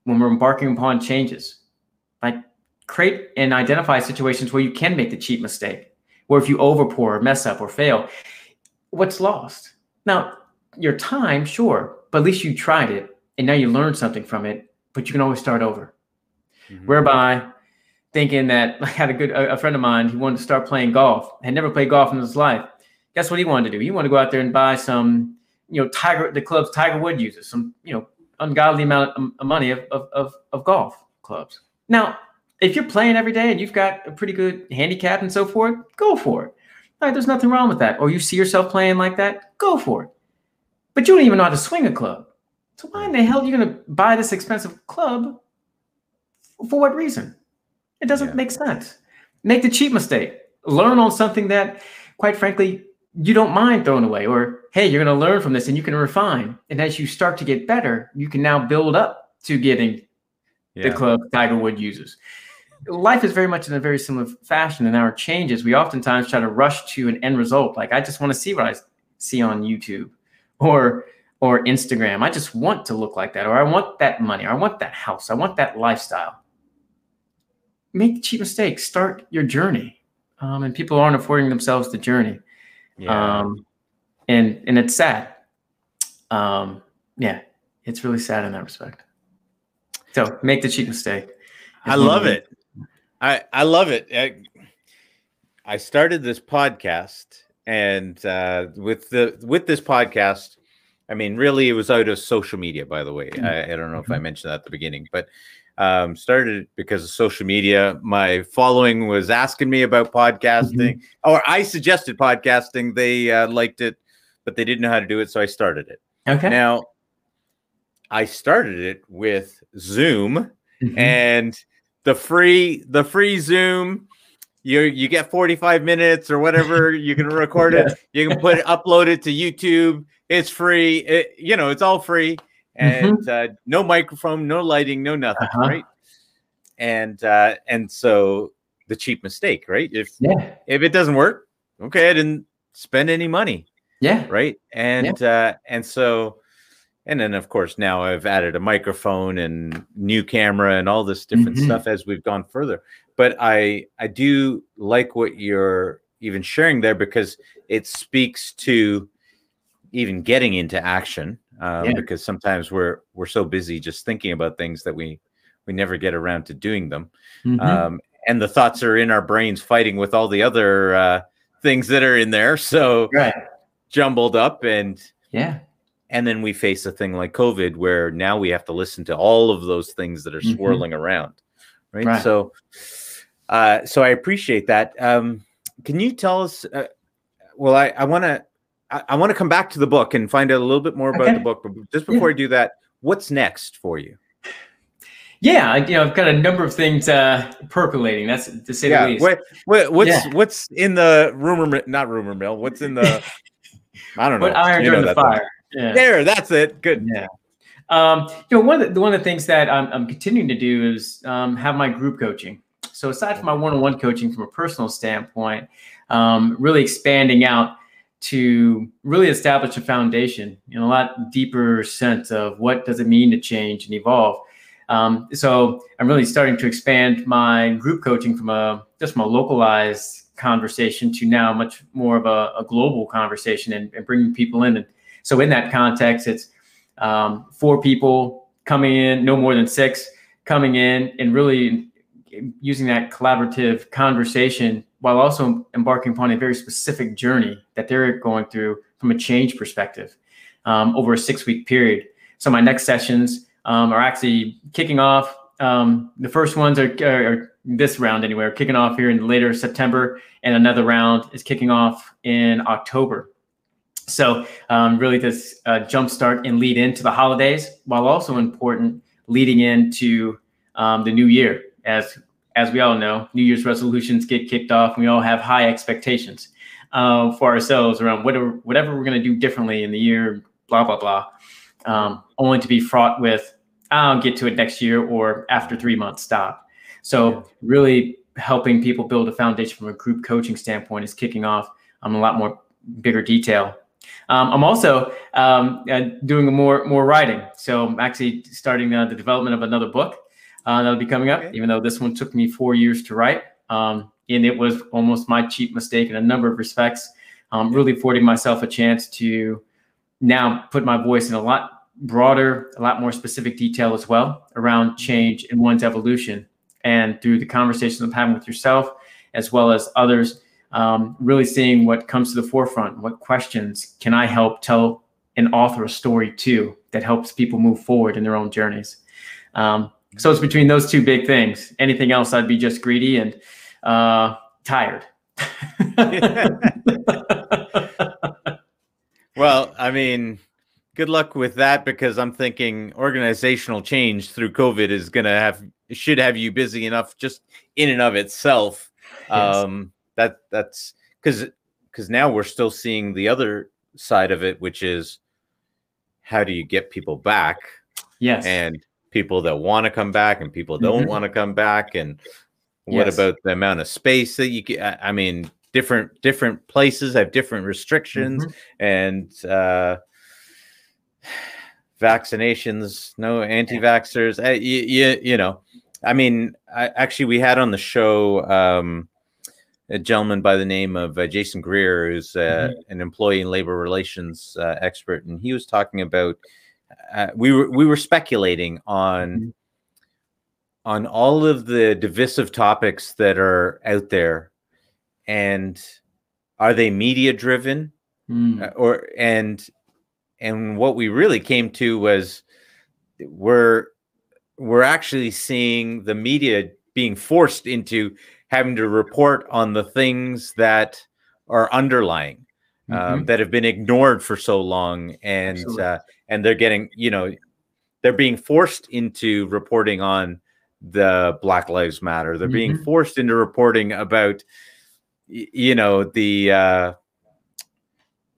Speaker 2: when we're embarking upon changes. Like create and identify situations where you can make the cheap mistake, where if you overpour, mess up, or fail, what's lost? Now, your time, sure, but at least you tried it and now you learned something from it, but you can always start over. Mm-hmm. Whereby thinking that I had a good a, a friend of mine, he wanted to start playing golf, had never played golf in his life. Guess what he wanted to do? He wanted to go out there and buy some, you know, Tiger the clubs Tiger Wood uses, some, you know, ungodly amount of money of, of, of, of golf clubs. Now, if you're playing every day and you've got a pretty good handicap and so forth, go for it. All right, there's nothing wrong with that. Or you see yourself playing like that, go for it. But you don't even know how to swing a club. So why in the hell are you going to buy this expensive club? For what reason? It doesn't yeah. make sense. Make the cheap mistake. Learn on something that, quite frankly, you don't mind throwing away. Or, hey, you're going to learn from this and you can refine. And as you start to get better, you can now build up to getting yeah. the club Tiger Wood uses life is very much in a very similar fashion. In our changes, we oftentimes try to rush to an end result. Like I just want to see what I see on YouTube or or Instagram. I just want to look like that, or I want that money, or I want that house, I want that lifestyle. Make cheap mistakes. Start your journey, um, and people aren't affording themselves the journey. Yeah. Um, and and it's sad. Um, yeah, it's really sad in that respect. So make the cheap mistake.
Speaker 1: I love it. I I love it. I, I started this podcast, and uh, with the with this podcast, I mean, really, it was out of social media. By the way, I, I don't know if I mm-hmm. mentioned that at the beginning, but um, started because of social media. My following was asking me about podcasting, mm-hmm. or I suggested podcasting. They uh, liked it, but they didn't know how to do it, so I started it.
Speaker 2: Okay.
Speaker 1: Now, I started it with Zoom, mm-hmm. and the free the free Zoom. You you get 45 minutes or whatever. You can record it. You can put it, upload it to YouTube. It's free. It, you know, it's all free and mm-hmm. uh, no microphone, no lighting, no nothing, uh-huh. right? And uh, and so the cheap mistake, right? If yeah. if it doesn't work, okay, I didn't spend any money.
Speaker 2: Yeah.
Speaker 1: Right. And yeah. uh and so and then of course now I've added a microphone and new camera and all this different mm-hmm. stuff as we've gone further. But I I do like what you're even sharing there because it speaks to even getting into action um, yeah. because sometimes we're we're so busy just thinking about things that we we never get around to doing them mm-hmm. um, and the thoughts are in our brains fighting with all the other uh, things that are in there so
Speaker 2: right.
Speaker 1: Jumbled up and
Speaker 2: yeah
Speaker 1: and then we face a thing like covid where now we have to listen to all of those things that are mm-hmm. swirling around right? right, so uh so i appreciate that um can you tell us uh, well i i want to I, I want to come back to the book and find out a little bit more about okay. the book but just before yeah. I do that what's next for you
Speaker 2: yeah, you know, I've got a number of things uh, percolating. That's to say yeah. the least.
Speaker 1: What, what, what's yeah. what's in the rumor? Not rumor mill. What's in the? I don't know.
Speaker 2: What iron in the fire?
Speaker 1: Yeah. There, that's it. Good.
Speaker 2: Yeah. Um, you know, one of the one of the things that I'm, I'm continuing to do is um, have my group coaching. So aside from my one-on-one coaching from a personal standpoint, um, really expanding out to really establish a foundation in a lot deeper sense of what does it mean to change and evolve. Um, so I'm really starting to expand my group coaching from a just from a localized conversation to now much more of a, a global conversation and, and, bringing people in and so in that context, it's um, four people coming in, no more than six coming in, and really using that collaborative conversation while also embarking upon a very specific journey that they're going through from a change perspective um, over a six week period. So my next sessions um, are actually kicking off. Um, the first ones are, are, this round anyway, are kicking off here in later September, and another round is kicking off in October. So um, really this uh, jumpstart and lead into the holidays, while also important leading into um, the new year. As as we all know, New Year's resolutions get kicked off, and we all have high expectations uh, for ourselves around whatever whatever we're going to do differently in the year. Blah blah blah. Um, only to be fraught with I'll get to it next year or after three months. Stop. So really helping people build a foundation from a group coaching standpoint is kicking off um, a lot more bigger detail um, I'm also um, uh, doing more more writing, so I'm actually starting uh, the development of another book uh, that'll be coming up. Okay. Even though this one took me four years to write, um, and it was almost my cheap mistake in a number of respects. Um, really affording myself a chance to now put my voice in a lot broader, a lot more specific detail as well around change in one's evolution, and through the conversations I'm having with yourself as well as others um, really seeing what comes to the forefront. What questions can I help tell and author a story to that helps people move forward in their own journeys? Um, So it's between those two big things. Anything else, I'd be just greedy and uh, tired.
Speaker 1: well, I mean, good luck with that because I'm thinking organizational change through COVID is going to have should have you busy enough just in and of itself. Yes. Um, that that's because because now we're still seeing the other side of it, which is how do you get people back?
Speaker 2: Yes,
Speaker 1: and people that want to come back and people don't mm-hmm. want to come back, and what yes. about the amount of space that you get? I mean, different different places have different restrictions mm-hmm. and uh, vaccinations. No anti-vaxxers. Uh, you, you, you know, I mean, I, actually, we had on the show um, a gentleman by the name of uh, Jason Greer, who's uh, mm-hmm. an employee and labor relations uh, expert, and he was talking about. Uh, we were we were speculating on mm-hmm. on all of the divisive topics that are out there and are they media driven mm. or and and what we really came to was we're we're actually seeing the media being forced into having to report on the things that are underlying um, mm-hmm. that have been ignored for so long and uh, and they're getting you know they're being forced into reporting on the black lives matter they're mm-hmm. being forced into reporting about you know the uh,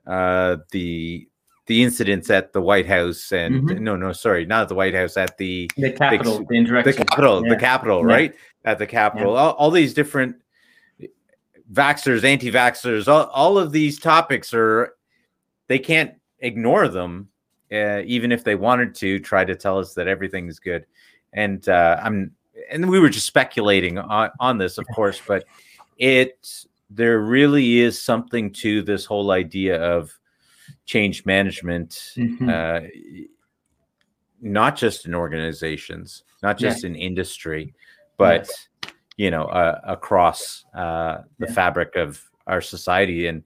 Speaker 1: uh, the the incidents at the White House and mm-hmm. no, no, sorry, not at the White House, at the
Speaker 2: the Capitol,
Speaker 1: the, the, the Capitol, yeah. the Capitol, yeah. right? At the Capitol, yeah. all, all, these different vaxxers, anti-vaxxers, all, all of these topics are they can't ignore them, uh, even if they wanted to try to tell us that everything's good. And uh, I'm and we were just speculating on, on this, of course, but it there really is something to this whole idea of change management, mm-hmm. uh, not just in organizations, not just yeah. in industry, but yes. you know uh, across uh, the yeah. fabric of our society, and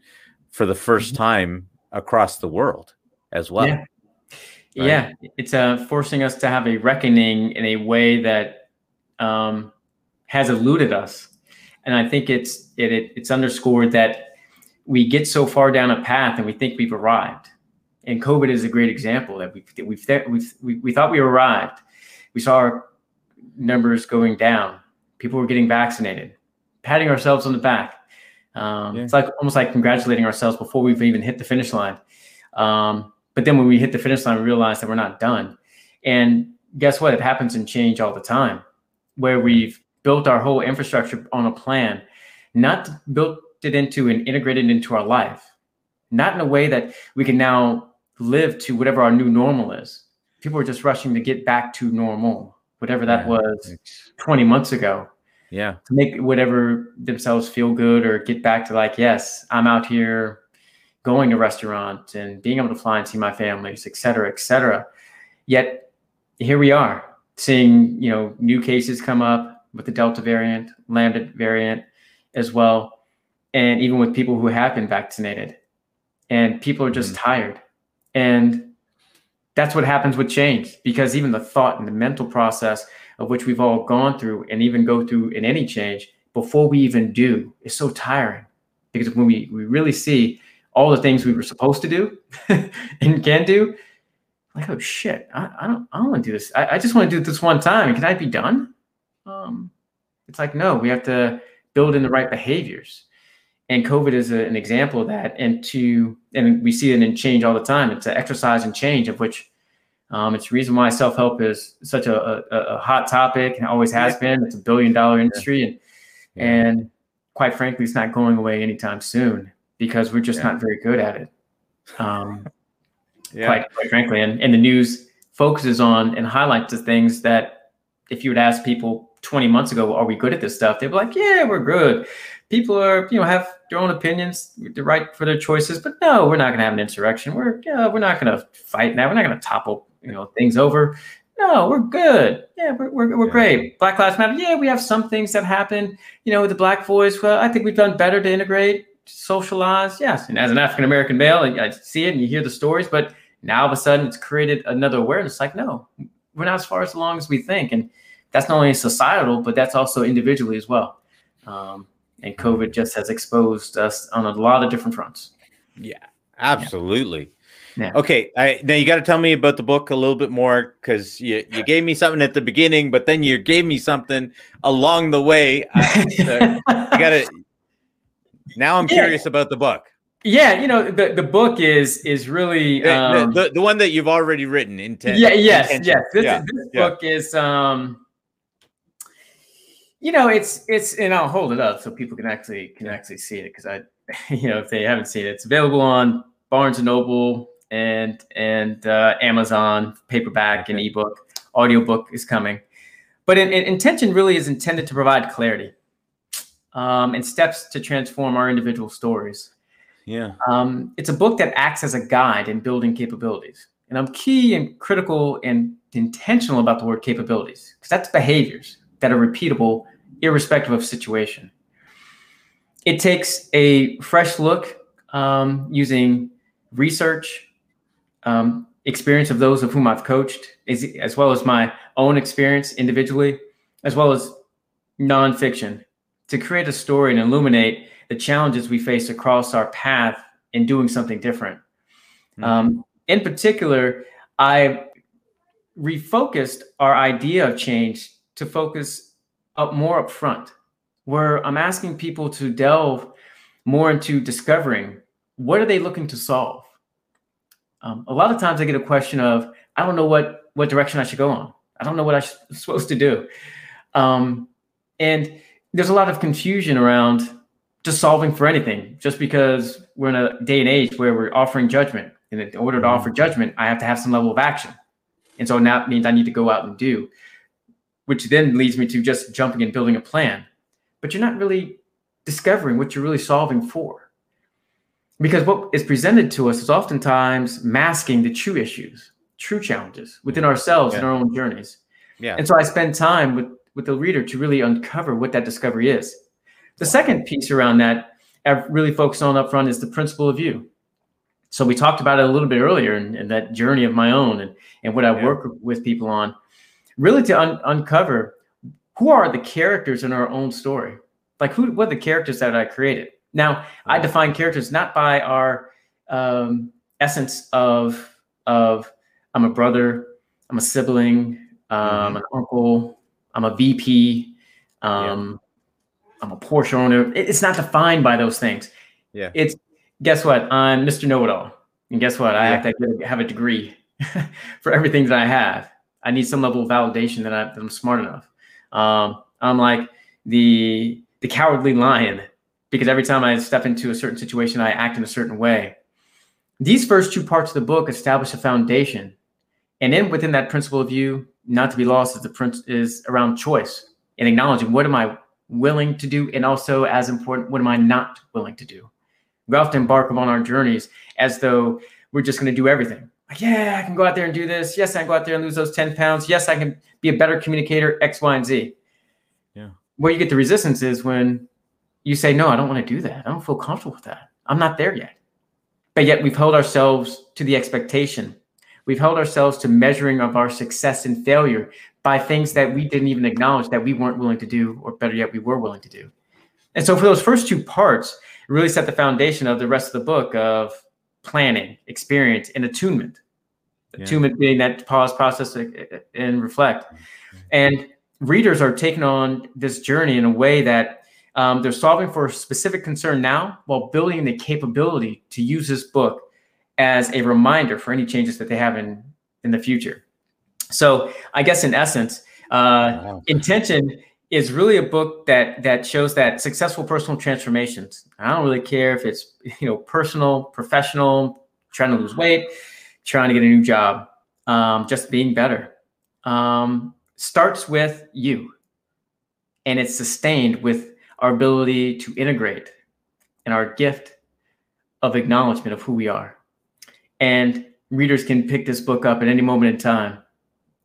Speaker 1: for the 1st mm-hmm. time across the world as well.
Speaker 2: Yeah, right? yeah. it's uh, forcing us to have a reckoning in a way that um, has eluded us and I think it's it, it, it's underscored that we get so far down a path and we think we've arrived. And COVID is a great example that we've we've we've we, we thought we arrived. We saw our numbers going down. People were getting vaccinated, patting ourselves on the back. Um, yeah. It's like almost like congratulating ourselves before we've even hit the finish line. Um, but then when we hit the finish line, we realize that we're not done. And guess what? It happens in change all the time, where we've built our whole infrastructure on a plan, not built it into and integrated into our life, not in a way that we can now live to whatever our new normal is. People are just rushing to get back to normal, whatever that yeah. was 20 months ago.
Speaker 1: Yeah.
Speaker 2: To make whatever themselves feel good or get back to like, yes, I'm out here going to restaurants and being able to fly and see my families, et cetera, et cetera. Yet here we are seeing, you know, new cases come up, with the Delta variant, Lambda variant as well, and even with people who have been vaccinated. And people are just mm-hmm. tired. And that's what happens with change because even the thought and the mental process of which we've all gone through and even go through in any change before we even do is so tiring because when we, we really see all the things we were supposed to do and can do like oh shit i, I don't i don't want to do this I, I just want to do this one time can i be done um, it's like no we have to build in the right behaviors and covid is a, an example of that and to and we see it in change all the time it's an exercise in change of which um, it's the reason why self-help is such a, a, a hot topic and always has been it's a billion dollar industry and yeah. and quite frankly it's not going away anytime soon because we're just yeah. not very good at it um, yeah. quite, quite frankly and, and the news focuses on and highlights the things that if you would ask people 20 months ago, are we good at this stuff? They'd be like, yeah, we're good. People are, you know, have their own opinions, they're right for their choices, but no, we're not going to have an insurrection. We're, yeah, we're not going to fight now. We're not going to topple, you know, things over. No, we're good. Yeah, we're, we're, we're yeah. great. Black Lives Matter. Yeah, we have some things that happen, you know, with the black voice. Well, I think we've done better to integrate, socialize. Yes. And as an African American male, I see it and you hear the stories, but now all of a sudden it's created another awareness like, no, we're not as far as long as we think. And that's not only societal, but that's also individually as well. Um, and COVID just has exposed us on a lot of different fronts.
Speaker 1: Yeah, absolutely. Yeah. Okay, I, now you got to tell me about the book a little bit more because you, you gave me something at the beginning, but then you gave me something along the way. Uh, you got to. Now I'm yeah. curious about the book.
Speaker 2: Yeah, you know the, the book is is really
Speaker 1: um, the, the, the one that you've already written. Intent.
Speaker 2: Yeah. Yes. Intention. Yes. This, yeah. this book is um. You know, it's it's and I'll hold it up so people can actually can actually see it because I, you know, if they haven't seen it, it's available on Barnes and Noble, and and uh, Amazon paperback and ebook. Audiobook is coming, but in, in, intention really is intended to provide clarity um, and steps to transform our individual stories.
Speaker 1: Yeah,
Speaker 2: um, it's a book that acts as a guide in building capabilities, and I'm key and critical and intentional about the word capabilities because that's behaviors that are repeatable irrespective of situation. It takes a fresh look um, using research, um, experience of those of whom I've coached, as, as well as my own experience individually, as well as nonfiction, to create a story and illuminate the challenges we face across our path in doing something different. Mm-hmm. Um, in particular, I refocused our idea of change to focus up more up front, where I'm asking people to delve more into discovering what are they looking to solve um, a lot of times I get a question of, I don't know what what direction I should go on. I don't know what I'm supposed to do. Um, and there's a lot of confusion around just solving for anything, just because we're in a day and age where we're offering judgment. And in order to offer judgment, I have to have some level of action. And so that means I need to go out and do, which then leads me to just jumping and building a plan. But you're not really discovering what you're really solving for because what is presented to us is oftentimes masking the true issues, true challenges within ourselves yeah. and our own journeys. Yeah. And so I spend time with with the reader to really uncover what that discovery is. The second piece around that I've really focused on up front is the principle of you. So we talked about it a little bit earlier in, in that journey of my own and, and what I yeah. work with people on, really to un- uncover who are the characters in our own story. Like who what are the characters that I created? Now, I define characters not by our um, essence of of I'm a brother, I'm a sibling, um, mm-hmm. an uncle, I'm a VP, um, yeah. I'm a Porsche owner. It's not defined by those things.
Speaker 1: Yeah.
Speaker 2: It's guess what? I'm Mr. Know It All, and guess what? I have to have a degree for everything that I have. I need some level of validation that, I, am smart enough. Um, I'm like the the cowardly lion because every time I step into a certain situation, I act in a certain way. These first two parts of the book establish a foundation. And then within that principle of you not to be lost is the prince is around choice and acknowledging what am I willing to do, and also as important, what am I not willing to do? We often embark upon our journeys as though we're just going to do everything. Yeah, I can go out there and do this. Yes, I can go out there and lose those 10 pounds. Yes, I can be a better communicator, X, Y, and
Speaker 1: Z. Yeah.
Speaker 2: Where you get the resistance is when you say, no, I don't want to do that. I don't feel comfortable with that. I'm not there yet. But yet we've held ourselves to the expectation. We've held ourselves to measuring of our success and failure by things that we didn't even acknowledge that we weren't willing to do, or better yet, we were willing to do. And so for those first two parts, really set the foundation of the rest of the book of planning, experience, and attunement. Yeah. Attunement being that pause, process, and reflect. Mm-hmm. And readers are taking on this journey in a way that um, they're solving for a specific concern now while building the capability to use this book as a reminder for any changes that they have in, in the future. So, I guess in essence, uh, wow. intention is really a book that that shows that successful personal transformations. I don't really care if it's you know personal, professional, trying to lose weight, trying to get a new job, um, just being better. Um, starts with you, and it's sustained with our ability to integrate and our gift of acknowledgement of who we are. And readers can pick this book up at any moment in time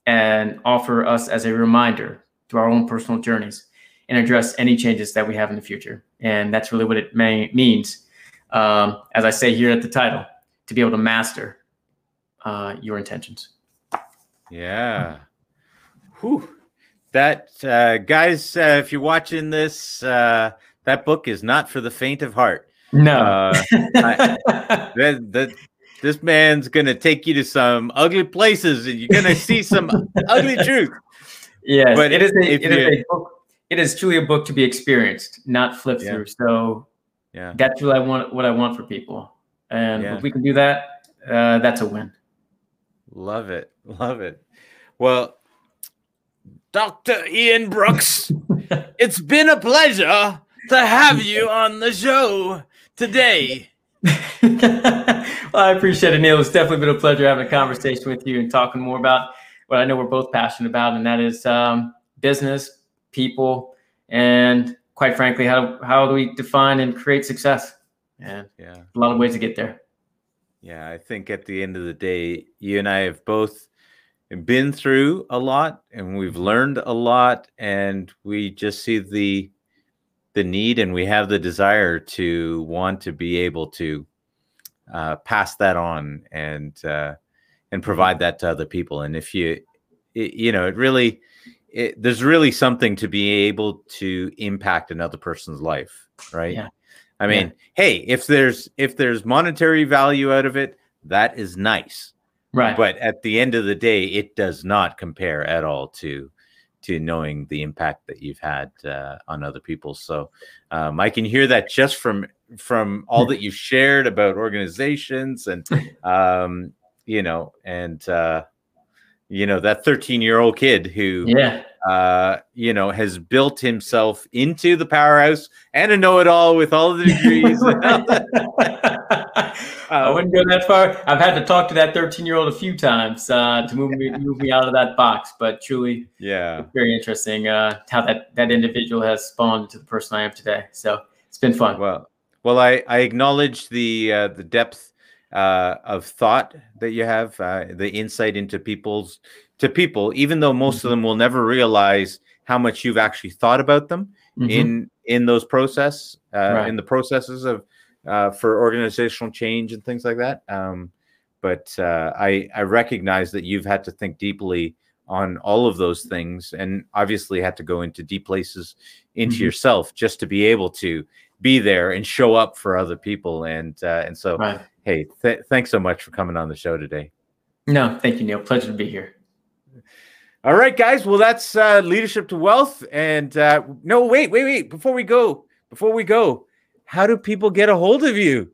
Speaker 2: and offer us as a reminder to our own personal journeys and address any changes that we have in the future. And that's really what it may, means, um, as I say here at the title, to be able to master uh, your intentions.
Speaker 1: Yeah. Whew that uh, guys, uh, if you're watching this, uh, that book is not for the faint of heart.
Speaker 2: No,
Speaker 1: Uh, I- that, that this man's gonna take you to some ugly places, and you're gonna see some ugly truth.
Speaker 2: yes,
Speaker 1: but
Speaker 2: it is. A, it is a book. It is truly a book to be experienced, not flipped
Speaker 1: Yeah.
Speaker 2: through. So
Speaker 1: Yeah,
Speaker 2: that's what I want. What I want for people, and
Speaker 1: Yeah.
Speaker 2: if we can do that, uh, that's a win.
Speaker 1: Love it, love it. Well, Doctor Ian Brooks, it's been a pleasure to have you on the show today.
Speaker 2: well, I appreciate it, Neil. It's definitely been a pleasure having a conversation with you and talking more about what I know we're both passionate about, and that is um, business, people, and quite frankly, how how do we define and create success? And
Speaker 1: Yeah.
Speaker 2: a lot of ways to get there.
Speaker 1: Yeah, I think at the end of the day, you and I have both been through a lot and we've learned a lot and we just see the the need and we have the desire to want to be able to uh, pass that on and uh, and provide that to other people. And if you it, you know, it really it, there's really something to be able to impact another person's life, right?
Speaker 2: Yeah.
Speaker 1: I mean, hey, if there's if there's monetary value out of it, that is nice.
Speaker 2: Right.
Speaker 1: But at the end of the day, it does not compare at all to to knowing the impact that you've had uh, on other people. So um, I can hear that just from from all that you've shared about organizations and um, you know and uh, you know that 13 year old kid who
Speaker 2: yeah.
Speaker 1: Uh, you know, has built himself into the powerhouse and a know-it-all with all the degrees.
Speaker 2: I wouldn't go that far. I've had to talk to that 13 year old a few times uh, to move me move me out of that box, but truly
Speaker 1: yeah,
Speaker 2: very interesting uh, how that that individual has spawned into the person I am today. So it's been fun.
Speaker 1: well, well, I I acknowledge the uh, the depth uh, of thought that you have, uh, the insight into people's to people, even though most of them will never realize how much you've actually thought about them
Speaker 2: Mhm.
Speaker 1: in in those process uh,
Speaker 2: Right.
Speaker 1: in the processes of uh, for organizational change and things like that. Um, but uh, I I recognize that you've had to think deeply on all of those things, and obviously had to go into deep places into
Speaker 2: Mhm.
Speaker 1: yourself just to be able to be there and show up for other people. And uh, and so,
Speaker 2: right.
Speaker 1: hey, th- thanks so much for coming on the show today.
Speaker 2: No, thank you, Neil. Pleasure to be here.
Speaker 1: All right, guys. Well, that's uh, leadership to wealth. And uh, no, wait, wait, wait. Before we go, before we go, how do people get a hold of you?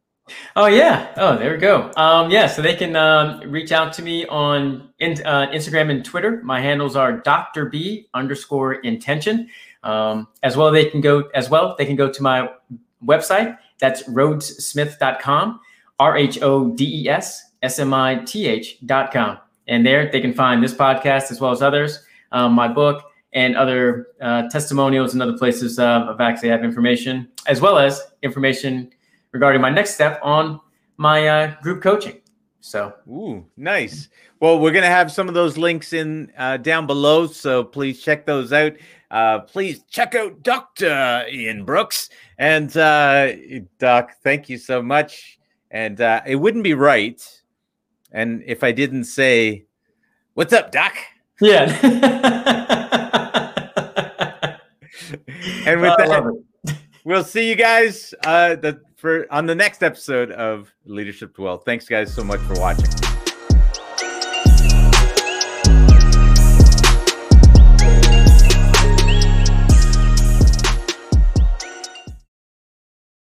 Speaker 2: Oh yeah. Oh, there we go. Um, yeah, so they can um, reach out to me on in, uh, Instagram and Twitter. My handles are Dr. B underscore intention. Um, as well, they can go as well. They can go to my website. That's rhodessmith.com. R H O D E S S M I T H dot com. And there they can find this podcast as well as others, um, my book, and other uh, testimonials and other places uh, of actually have information, as well as information regarding my next step on my uh, group coaching. So,
Speaker 1: Ooh, nice. Well, we're gonna have some of those links in uh, down below, so please check those out. Uh, please check out Doctor Ian Brooks and uh, Doc. Thank you so much. And uh, it wouldn't be right, and if I didn't say, "What's up, Doc?"
Speaker 2: yeah.
Speaker 1: And with that, we'll see you guys uh, the, for on the next episode of Leadership to Wealth. Thanks, guys, so much for watching.